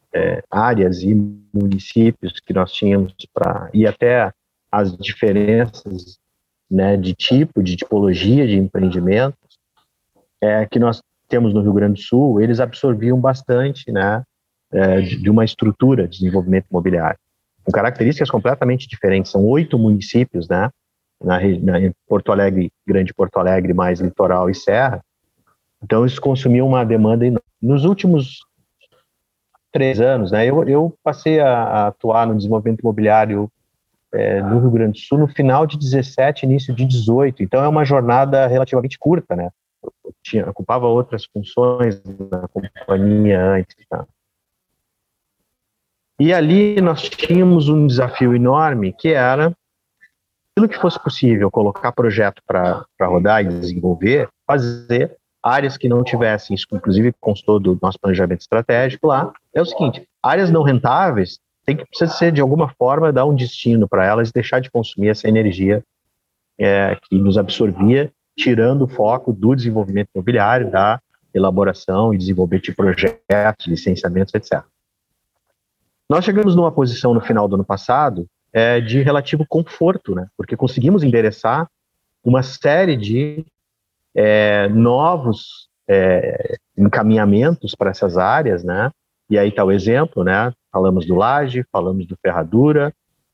áreas e municípios que nós tínhamos para e até as diferenças né, de tipo, de tipologia de empreendimentos é, que nós temos no Rio Grande do Sul, eles absorviam bastante né, é, de, uma estrutura de desenvolvimento imobiliário, com características completamente diferentes. São oito municípios, né, na, na, em Porto Alegre, Grande Porto Alegre, mais litoral e serra. Então, isso consumiu uma demanda enorme. Nos últimos três anos, né, eu, eu passei a, a atuar no desenvolvimento imobiliário é, no Rio Grande do Sul no final de 17, início de 18. Então, é uma jornada relativamente curta, né? Eu tinha, ocupava outras funções na companhia antes. Tá? E ali nós tínhamos um desafio enorme, que era aquilo que fosse possível, colocar projeto para rodar e desenvolver, fazer áreas que não tivessem, isso inclusive constou do nosso planejamento estratégico lá, é o seguinte, áreas não rentáveis tem que precisa ser de alguma forma dar um destino para elas, deixar de consumir essa energia é, que nos absorvia, tirando o foco do desenvolvimento imobiliário, da elaboração e desenvolvimento de projetos, licenciamentos, etc. Nós chegamos numa posição no final do ano passado é, de relativo conforto, né? Porque conseguimos endereçar uma série de é, novos é, encaminhamentos para essas áreas, né? E aí está o exemplo, né? Falamos do laje, falamos do ferradura.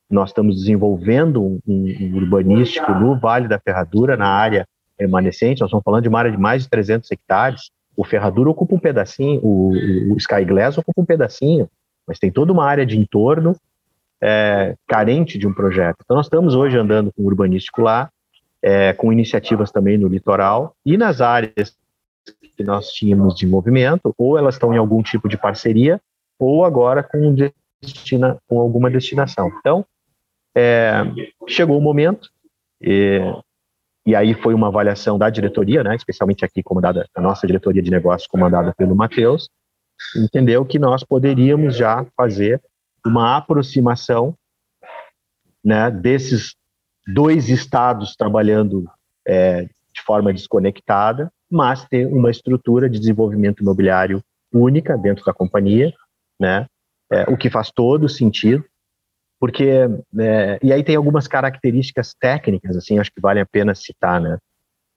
Nós estamos desenvolvendo um, um urbanístico no Vale da Ferradura, na área remanescente. Nós estamos falando de uma área de mais de 300 hectares. O ferradura ocupa um pedacinho, o, o Sky Glass ocupa um pedacinho, mas tem toda uma área de entorno é, carente de um projeto. Então, nós estamos hoje andando com o urbanístico lá, é, com iniciativas também no litoral e nas áreas que nós tínhamos de movimento, ou elas estão em algum tipo de parceria, ou agora com, destina, com alguma destinação. Então, é, chegou o momento, e, e, aí foi uma avaliação da diretoria, né, especialmente aqui comandada, a nossa diretoria de negócios comandada pelo Matheus, entendeu que nós poderíamos já fazer uma aproximação né, desses dois estados trabalhando é, de forma desconectada, mas ter uma estrutura de desenvolvimento imobiliário única dentro da companhia, né? É, o que faz todo sentido, porque é, e aí tem algumas características técnicas, assim, acho que vale a pena citar, né?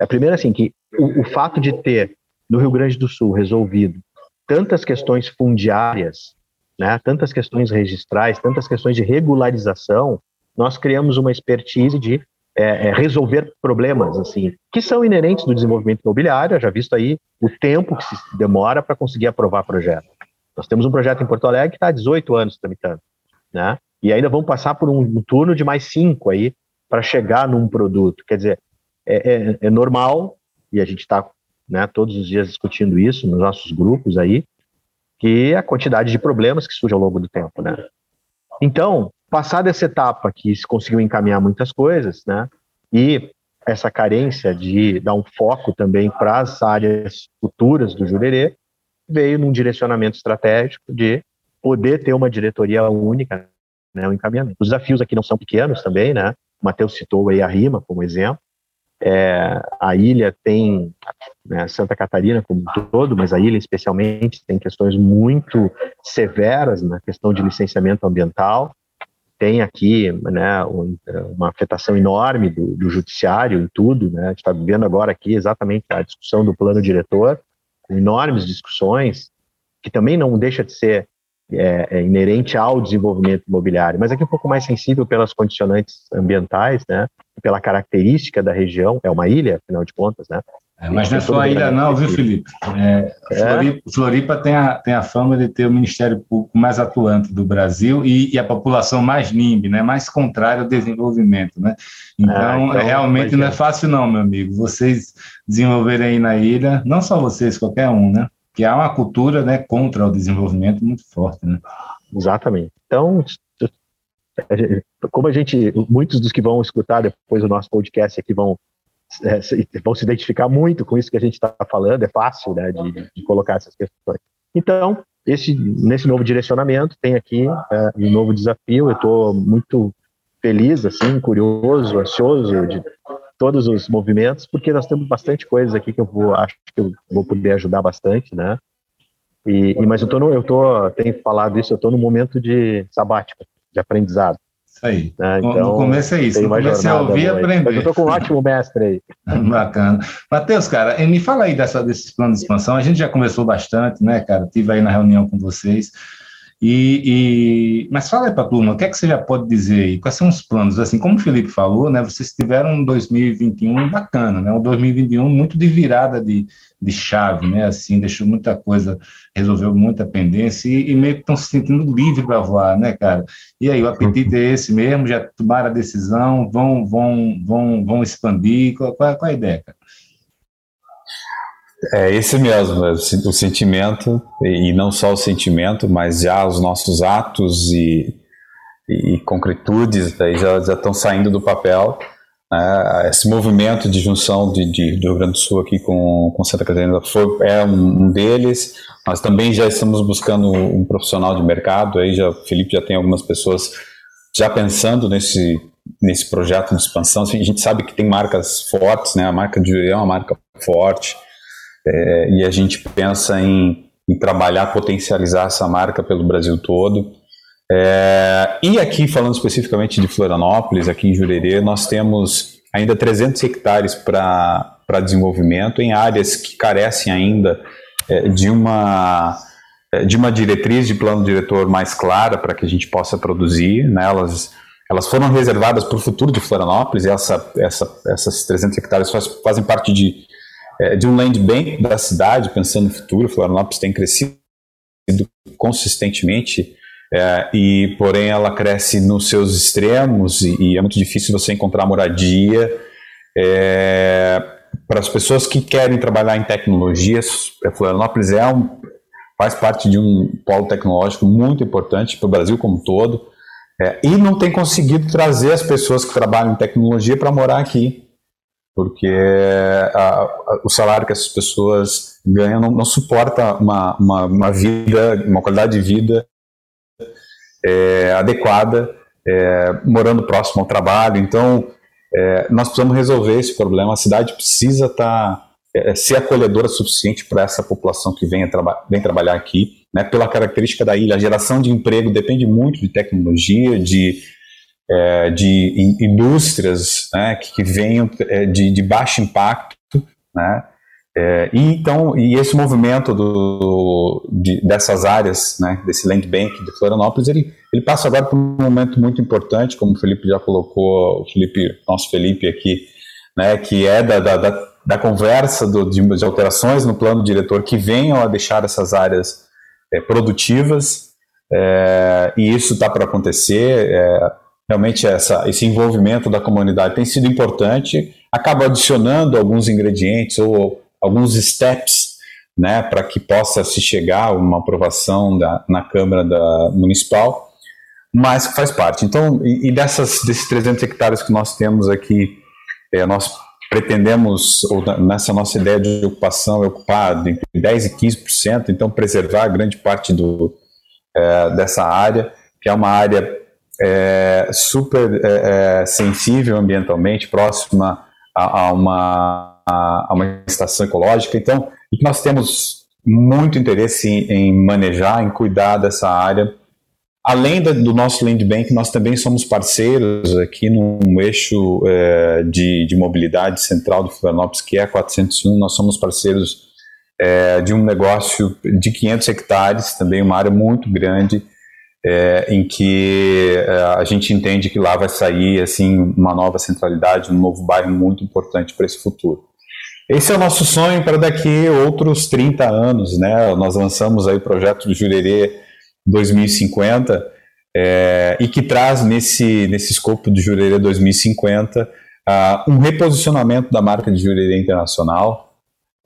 A primeira, assim, que o, o fato de ter no Rio Grande do Sul resolvido tantas questões fundiárias, né? Tantas questões registrais, tantas questões de regularização, nós criamos uma expertise de é, é, resolver problemas, assim, que são inerentes do desenvolvimento imobiliário, já visto aí o tempo que se demora para conseguir aprovar projeto. Nós temos um projeto em Porto Alegre que está há 18 anos tramitando, né? E ainda vamos passar por um, um turno de mais cinco aí para chegar num produto. Quer dizer, é, é, é normal, e a gente está né, todos os dias discutindo isso nos nossos grupos aí, que a quantidade de problemas que surge ao longo do tempo, né? Então, passada essa etapa que se conseguiu encaminhar muitas coisas, né? E essa carência de dar um foco também para as áreas futuras do Jurerê, veio num direcionamento estratégico de poder ter uma diretoria única, né, um encaminhamento. Os desafios aqui não são pequenos também, né? O Matheus citou aí a RIMA como exemplo. É, a ilha tem, né, Santa Catarina como um todo, mas a ilha especialmente tem questões muito severas na questão de licenciamento ambiental. Tem aqui né, uma afetação enorme do, do judiciário em tudo. Né? A gente está vivendo agora aqui exatamente a discussão do plano diretor, com enormes discussões, que também não deixa de ser é, é inerente ao desenvolvimento imobiliário, mas aqui um pouco mais sensível pelas condicionantes ambientais, né, pela característica da região, é uma ilha, afinal de contas, né. É, mas não é só a ilha não, viu, Felipe? É, é, Floripa, Floripa, tem, a, tem a fama de ter o Ministério Público mais atuante do Brasil e, e a população mais NIMB, né, mais contrária ao desenvolvimento, né. Então, ah, então realmente não é fácil não, meu amigo, vocês desenvolverem aí na ilha, não só vocês, qualquer um, né, que há uma cultura né, contra o desenvolvimento muito forte. Né? Exatamente. Então, como a gente, muitos dos que vão escutar depois o nosso podcast aqui vão é, vão se identificar muito com isso que a gente está falando, é fácil né, de, de, colocar essas questões. Então, esse, nesse novo direcionamento, tem aqui é, um novo desafio, eu estou muito feliz, assim, curioso, ansioso de todos os movimentos, porque nós temos bastante coisas aqui que eu vou, acho que eu vou poder ajudar bastante, né? E, e mas eu tô, no, eu tô, tenho falado isso, eu estou no momento de sabático, de aprendizado. Isso aí. Né? Então, no começo é isso. No começo é ouvir e aprender. Mas eu estou com um ótimo mestre aí. Bacana. Matheus, cara, me fala aí dessa, desses planos de expansão. A gente já conversou bastante, né, cara? Tive aí na reunião com vocês. E, e, mas fala aí para a turma, o que é que você já pode dizer aí? Quais são os planos? Assim, como o Felipe falou, né, vocês tiveram um 2021 bacana, né, um 2021 muito de virada de, de chave, né, assim, deixou muita coisa, resolveu muita pendência e, e meio que estão se sentindo livre para voar, né, cara? E aí, o apetite é esse mesmo, já tomaram a decisão, vão, vão, vão, vão expandir, qual, qual, qual é a ideia, cara? É esse mesmo, é o sentimento, e não só o sentimento, mas já os nossos atos e, e concretudes já, já estão saindo do papel. Né? Esse movimento de junção de, de, do Rio Grande do Sul aqui com, com Santa Catarina foi, é um, um deles. Nós também já estamos buscando um profissional de mercado, aí já, Felipe já tem algumas pessoas já pensando nesse, nesse projeto de expansão. Assim, a gente sabe que tem marcas fortes, né? a marca de é uma marca forte, é, e a gente pensa em, em, trabalhar, potencializar essa marca pelo Brasil todo. É, e aqui, falando especificamente de Florianópolis, aqui em Jurerê, nós temos ainda 300 hectares para desenvolvimento em áreas que carecem ainda é, de uma é, de uma diretriz de plano diretor mais clara para que a gente possa produzir. Né? Elas, elas foram reservadas para o futuro de Florianópolis e essa, essa, essas 300 hectares faz, fazem parte de é, de um land bank da cidade, pensando no futuro. Florianópolis tem crescido consistentemente é, e porém ela cresce nos seus extremos e, e é muito difícil você encontrar moradia é, para as pessoas que querem trabalhar em tecnologias. É, Florianópolis é um, faz parte de um polo tecnológico muito importante para o Brasil como um todo é, e não tem conseguido trazer as pessoas que trabalham em tecnologia para morar aqui porque a, a, o salário que essas pessoas ganham não, não suporta uma, uma, uma, vida, uma qualidade de vida é, adequada, é, morando próximo ao trabalho. Então, é, nós precisamos resolver esse problema. A cidade precisa estar tá, é, ser acolhedora suficiente para essa população que vem, traba vem trabalhar aqui, né, pela característica da ilha. A geração de emprego depende muito de tecnologia, de é, de indústrias né, que, que venham é, de, de, baixo impacto, né, é, e então e esse movimento do, de, dessas áreas, né, desse land bank de Florianópolis, ele, ele passa agora por um momento muito importante, como o Felipe já colocou, o Felipe, nosso Felipe aqui, né, que é da, da, da, da conversa do, de, de, alterações no plano diretor que venham a deixar essas áreas é, produtivas, é, e isso está para acontecer. Realmente essa, esse envolvimento da comunidade tem sido importante, acaba adicionando alguns ingredientes ou alguns steps né, para que possa se chegar a uma aprovação da, na Câmara da Municipal, mas faz parte. Então, e, e dessas, desses 300 hectares que nós temos aqui, é, nós pretendemos, ou nessa nossa ideia de ocupação, é ocupar entre 10% e 15%, então preservar grande parte do, é, dessa área, que é uma área é, super é, é, sensível ambientalmente, próxima a, a uma, a, uma estação ecológica. Então, e nós temos muito interesse em, em manejar, em cuidar dessa área. Além da, do nosso Land Bank, nós também somos parceiros aqui num eixo é, de, de, mobilidade central do Florianópolis, que é a 401. Nós somos parceiros é, de um negócio de 500 hectares, também uma área muito grande, é, em que é, a gente entende que lá vai sair assim uma nova centralidade, um novo bairro muito importante para esse futuro. Esse é o nosso sonho para daqui outros 30 anos, né? Nós lançamos aí o projeto Jurerê 2050 é, e que traz nesse, nesse escopo de Jurerê 2050 uh, um reposicionamento da marca de Jurerê Internacional,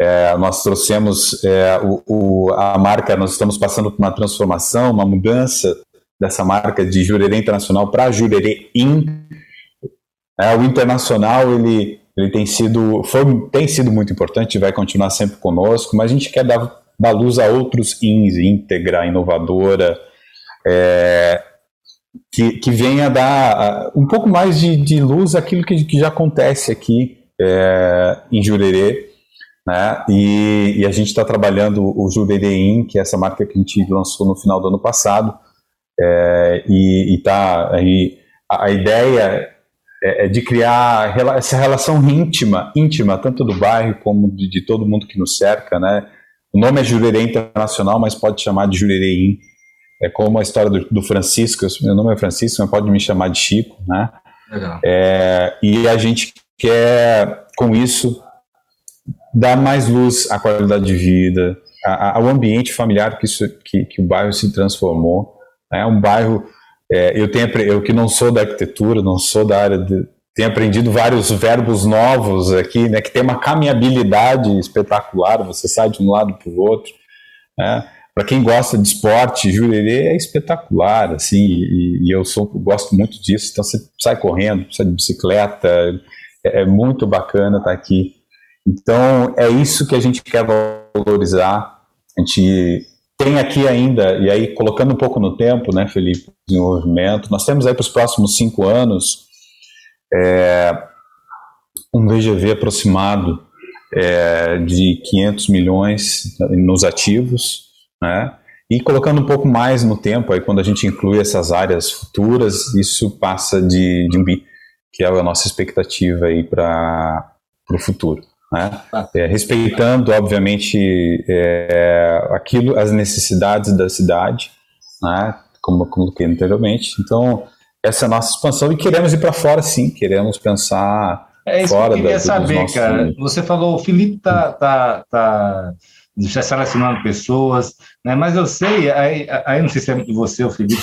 é, nós trouxemos é, o, o, a marca, nós estamos passando por uma transformação, uma mudança dessa marca de Jurerê Internacional para Jurerê In. É, o internacional ele, ele tem sido foi, tem sido muito importante, vai continuar sempre conosco, mas a gente quer dar, dar luz a outros INs, íntegra, inovadora, é, que, que venha dar um pouco mais de, de luz àquilo que, que já acontece aqui é, em Jurerê. Né? E, e, a gente está trabalhando o Jurerê In, que é essa marca que a gente lançou no final do ano passado, é, e, e tá a, a ideia é, é, de criar essa relação íntima, íntima tanto do bairro como de, de, todo mundo que nos cerca, né? O nome é Jurerê Internacional, mas pode chamar de Jurerê In. É como a história do, do Francisco, meu nome é Francisco, mas pode me chamar de Chico, né? Legal. É, e a gente quer, com isso, dar mais luz à qualidade de vida, ao ambiente familiar que, isso, que, que o bairro se transformou. É um bairro é, eu tenho eu que não sou da arquitetura, não sou da área de, tenho aprendido vários verbos novos aqui, né, que tem uma caminhabilidade espetacular, você sai de um lado para o outro. Né? Para quem gosta de esporte, Jurerê é espetacular, assim, e, e eu sou, gosto muito disso. Então você sai correndo, sai de bicicleta, é, é muito bacana estar tá aqui. Então é isso que a gente quer valorizar. A gente tem aqui ainda, e aí colocando um pouco no tempo, né, Felipe, desenvolvimento, nós temos aí para os próximos cinco anos é, um VGV aproximado é, de 500 milhões nos ativos, né, e colocando um pouco mais no tempo, aí quando a gente inclui essas áreas futuras, isso passa de, de um bi, que é a nossa expectativa aí para o futuro né? É, respeitando, obviamente, é, aquilo, as necessidades da cidade, né? como eu coloquei anteriormente. Então, essa é a nossa expansão e queremos ir para fora, sim, queremos pensar é isso fora que eu queria da, saber, cara. Você falou, o Felipe tá, tá, tá já selecionando pessoas, né? Mas eu sei, aí, aí não sei se é você ou o Felipe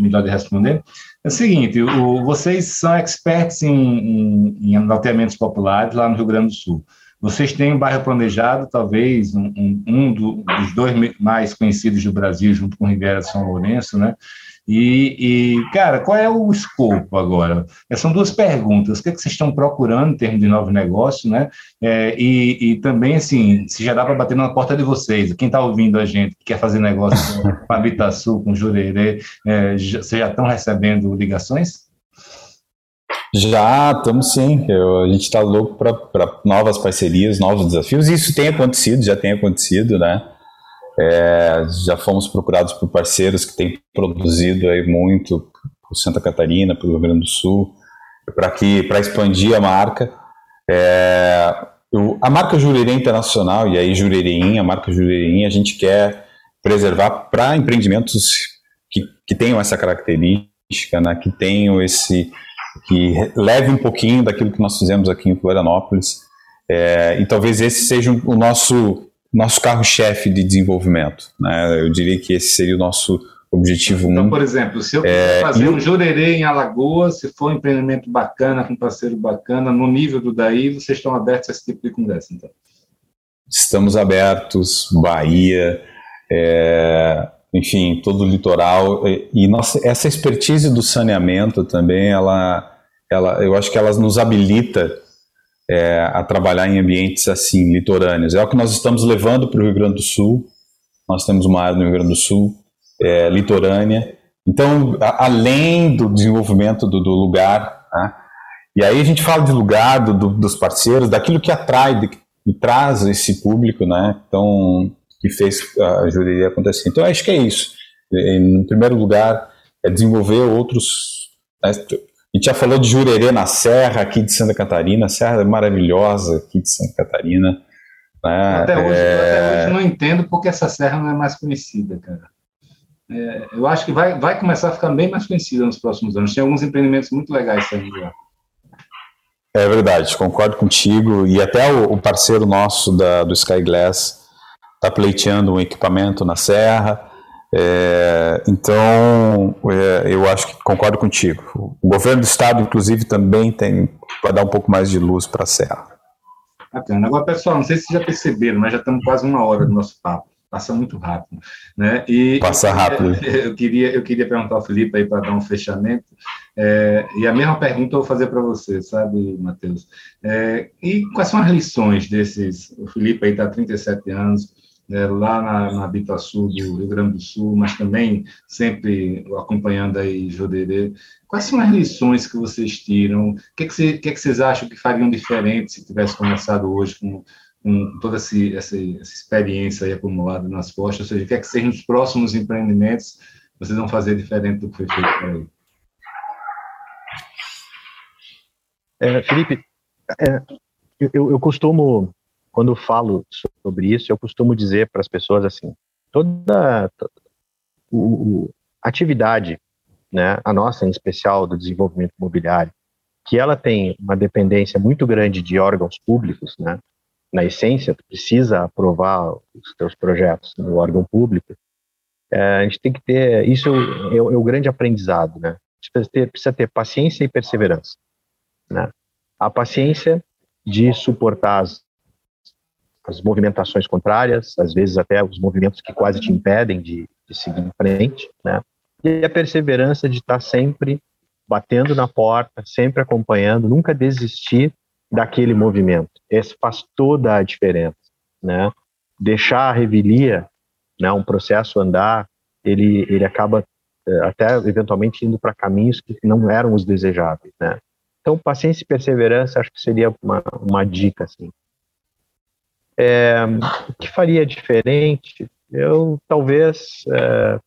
melhor de responder. É o seguinte, o, vocês são experts em, em, em loteamentos populares lá no Rio Grande do Sul. Vocês têm um bairro planejado, talvez um, um, um do, dos dois mais conhecidos do Brasil, junto com Ribeira São Lourenço, né? E, e, cara, qual é o escopo agora? São duas perguntas. O que, é que vocês estão procurando em termos de novo negócio, né? É, e, e, também, assim, se já dá para bater na porta de vocês, quem está ouvindo a gente, que quer fazer negócio com a Habitasul, com Jurerê, é, já, vocês já estão recebendo ligações? Já, estamos sim. Eu, a gente está louco para novas parcerias, novos desafios. Isso tem acontecido, já tem acontecido, né? É, já fomos procurados por parceiros que têm produzido aí muito por Santa Catarina, para o Rio Grande do Sul, para expandir a marca. É, eu, a marca Jurerê Internacional, e aí Jurerê, a marca Jurerê, a gente quer preservar para empreendimentos que, que tenham essa característica, né, que tenham esse que leve um pouquinho daquilo que nós fizemos aqui em Florianópolis. É, e talvez esse seja o nosso nosso carro-chefe de desenvolvimento. Né? Eu diria que esse seria o nosso objetivo. Então, por exemplo, se eu é, fazer um jurerê em Alagoas, se for um empreendimento bacana, com um parceiro bacana, no nível do daí, vocês estão abertos a esse tipo de conversa, então? Estamos abertos, Bahia, é, enfim, todo o litoral. E, e nossa, essa expertise do saneamento também, ela, ela, eu acho que ela nos habilita é, a trabalhar em ambientes assim, litorâneos. É o que nós estamos levando para o Rio Grande do Sul. Nós temos uma área no Rio Grande do Sul, é, litorânea. Então, a, além do desenvolvimento do, do lugar, né? e aí a gente fala de lugar, do, do, dos parceiros, daquilo que atrai e traz esse público, né? Então, que fez a jurídica acontecer. Então, acho que é isso. Em primeiro lugar, é desenvolver outros. Né? A gente já falou de Jurerê na Serra, aqui de Santa Catarina, Serra maravilhosa aqui de Santa Catarina. Né? Até, hoje, é... até hoje não entendo porque essa serra não é mais conhecida, cara. É, eu acho que vai, vai começar a ficar bem mais conhecida nos próximos anos. Tem alguns empreendimentos muito legais saindo lá. É verdade, concordo contigo. E até o, o parceiro nosso da, do Sky Glass está pleiteando um equipamento na Serra. É, então, é, eu acho que concordo contigo. O governo do estado, inclusive, também tem vai dar um pouco mais de luz para a Serra. Bacana. Agora, pessoal, não sei se vocês já perceberam, mas já estamos quase uma hora do nosso papo. passa muito rápido, né? E passa rápido. Eu queria, eu queria perguntar ao Felipe aí para dar um fechamento, é, e a mesma pergunta eu vou fazer para você, sabe, Matheus? É, e quais são as lições desses? O Felipe aí está há 37 anos, é, lá na, na Bitaçu do Rio Grande do Sul, mas também sempre acompanhando aí Joderê. Quais são as lições que vocês tiram? O que, é que, que, é que vocês acham que fariam diferente se tivesse começado hoje com, com toda essa, essa, experiência acumulada nas costas? Ou seja, o que é que sejam os próximos empreendimentos vocês vão fazer diferente do que foi feito por aí? É, Felipe, é, eu, eu costumo quando falo sobre isso, eu costumo dizer para as pessoas assim: toda, toda o, atividade, né, a nossa em especial do desenvolvimento imobiliário, que ela tem uma dependência muito grande de órgãos públicos, né, na essência, tu precisa aprovar os teus projetos no órgão público, é, a gente tem que ter, isso é, é, o grande aprendizado, né, precisa ter, precisa ter paciência e perseverança, né, a paciência de suportar as as movimentações contrárias, às vezes até os movimentos que quase te impedem de, de seguir em frente, né? E a perseverança de estar sempre batendo na porta, sempre acompanhando, nunca desistir daquele movimento. Esse faz toda a diferença, né? Deixar a revelia, né, um processo andar, ele ele acaba eh, até eventualmente indo para caminhos que não eram os desejáveis, né? Então, paciência e perseverança acho que seria uma, uma dica, assim. É, o que faria diferente? Eu talvez é,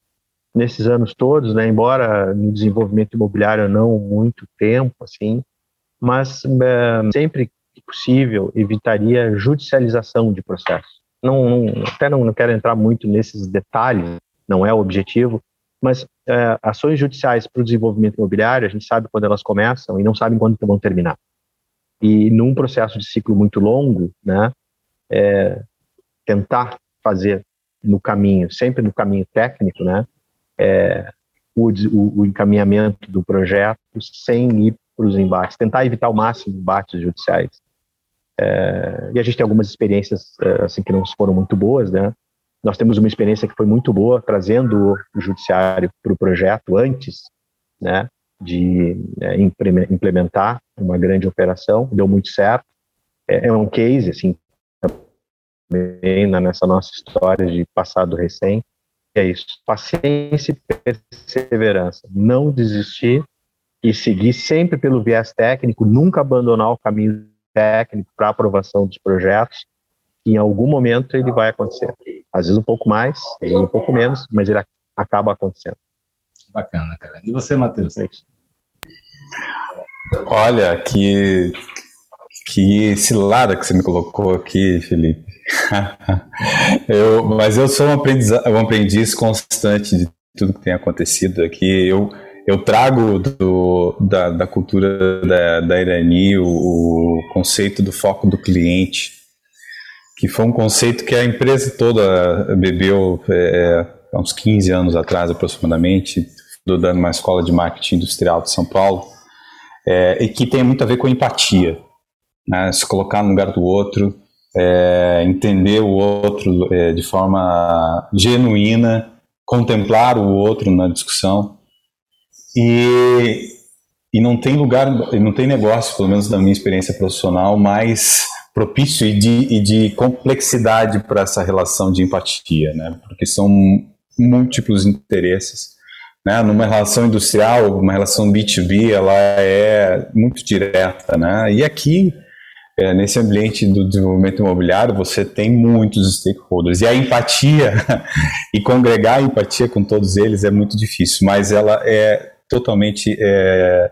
nesses anos todos, né, embora no desenvolvimento imobiliário não muito tempo, assim, mas é, sempre que possível evitaria judicialização de processos. Não, não até não, não, quero entrar muito nesses detalhes, não é o objetivo, mas é, ações judiciais para o desenvolvimento imobiliário, a gente sabe quando elas começam e não sabe quando vão terminar. E num processo de ciclo muito longo, né, é, tentar fazer no caminho, sempre no caminho técnico, né, é, o, o, o, encaminhamento do projeto sem ir para os embates, tentar evitar ao máximo embates judiciais. É, e a gente tem algumas experiências é, assim que não foram muito boas, né? Nós temos uma experiência que foi muito boa trazendo o judiciário para o projeto antes, né? De é, implementar uma grande operação, deu muito certo. É, é um case assim também nessa nossa história de passado recém. É isso, paciência e perseverança. Não desistir e seguir sempre pelo viés técnico, nunca abandonar o caminho técnico para aprovação dos projetos. Em algum momento ele vai acontecer. Às vezes um pouco mais, às vezes um pouco menos, mas ele acaba acontecendo. Bacana, cara. E você, Matheus? É Olha, que, que cilada que você me colocou aqui, Felipe. eu, mas eu sou um aprendiz, um aprendiz constante de tudo que tem acontecido aqui. Eu, eu trago do, da, da cultura da, da Irani o, o, conceito do foco do cliente, que foi um conceito que a empresa toda bebeu é, há uns 15 anos atrás, aproximadamente, dando uma escola de marketing industrial de São Paulo, é, e que tem muito a ver com empatia, né? se colocar no lugar do outro, é, entender o outro é, de forma genuína, contemplar o outro na discussão e, e não tem lugar, não tem negócio, pelo menos na minha experiência profissional, mais propício e de, e de complexidade para essa relação de empatia, né? Porque são múltiplos interesses. Né? Numa relação industrial, uma relação B2B, ela é muito direta, né? E aqui é, nesse ambiente do desenvolvimento imobiliário, você tem muitos stakeholders. E a empatia, e congregar a empatia com todos eles é muito difícil, mas ela é totalmente é,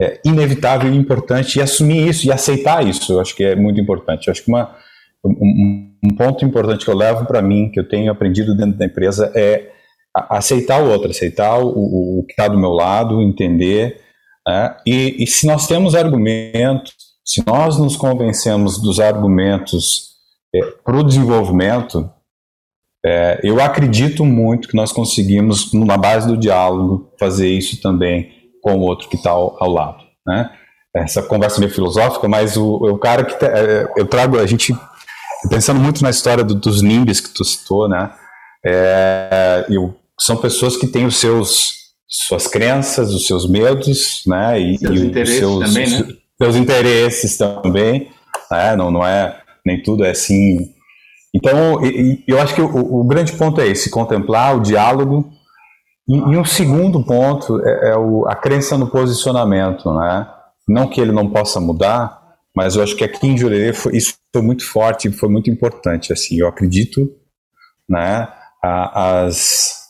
é inevitável e importante. E assumir isso e aceitar isso, eu acho que é muito importante. Eu acho que uma, um, um ponto importante que eu levo para mim, que eu tenho aprendido dentro da empresa, é aceitar o outro, aceitar o, o que está do meu lado, entender. Né? E, e se nós temos argumentos, se nós nos convencemos dos argumentos é, para o desenvolvimento, é, eu acredito muito que nós conseguimos, na base do diálogo, fazer isso também com o outro que está ao, ao, lado. Né? Essa conversa meio filosófica, mas o, o cara que tá, é, eu trago, a gente, pensando muito na história do, dos NIMBYs que tu citou, né? É, eu, são pessoas que têm os seus suas crenças, os seus medos, né? E, seus e interesses seus, também, né? Seus interesses também, né? Não, não é nem tudo é assim. Então, eu acho que o, o grande ponto é esse: contemplar o diálogo. E, e um segundo ponto é, é o, a crença no posicionamento, né? Não que ele não possa mudar, mas eu acho que aqui em Jurerê foi, isso foi muito forte, foi muito importante. Assim, eu acredito, né? As,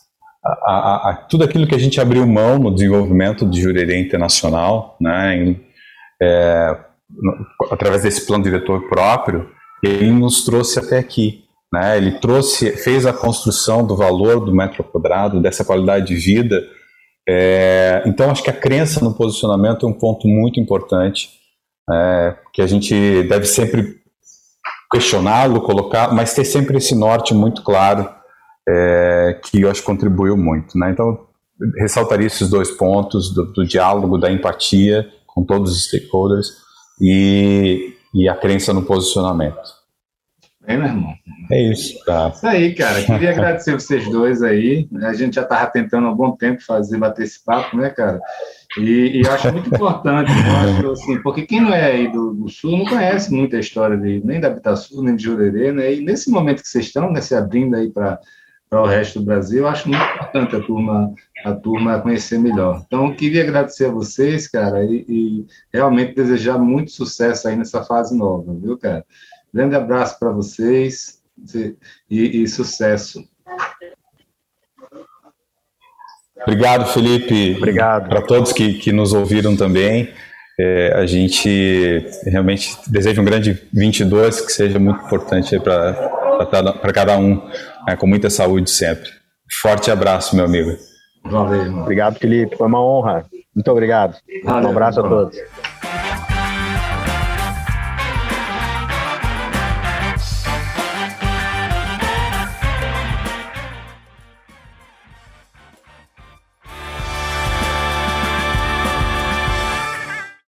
a, a, a, tudo aquilo que a gente abriu mão no desenvolvimento de Jurerê Internacional, né, em, é, através desse plano diretor próprio, ele nos trouxe até aqui. Né, ele trouxe, fez a construção do valor do metro quadrado, dessa qualidade de vida. É, então, acho que a crença no posicionamento é um ponto muito importante, é, que a gente deve sempre questioná-lo, colocar, mas ter sempre esse norte muito claro é, que eu acho que contribuiu muito. Né? Então, ressaltaria esses dois pontos do, do, diálogo, da empatia com todos os stakeholders e, e a crença no posicionamento. É, meu irmão. É isso. Tá. Isso aí, cara. Queria agradecer vocês dois aí. A gente já estava tentando há bom tempo fazer, bater esse papo, né, cara? E, e acho muito importante, acho, assim, porque quem não é aí do, do, Sul não conhece muita história de, nem da Habitação, nem de Jurerê, né? E nesse momento que vocês estão, né, se abrindo aí para para o resto do Brasil, eu acho muito importante a turma, a turma conhecer melhor. Então, queria agradecer a vocês, cara, e, e realmente desejar muito sucesso aí nessa fase nova, viu, cara? Grande abraço para vocês e, e sucesso. Obrigado, Felipe. Obrigado. Para todos que, que nos ouviram também. É, a gente realmente deseja um grande 22, que seja muito importante para cada um né, com muita saúde sempre. Forte abraço, meu amigo. Valeu. Obrigado, Felipe. Foi uma honra. Muito obrigado. Valeu, um abraço a todos.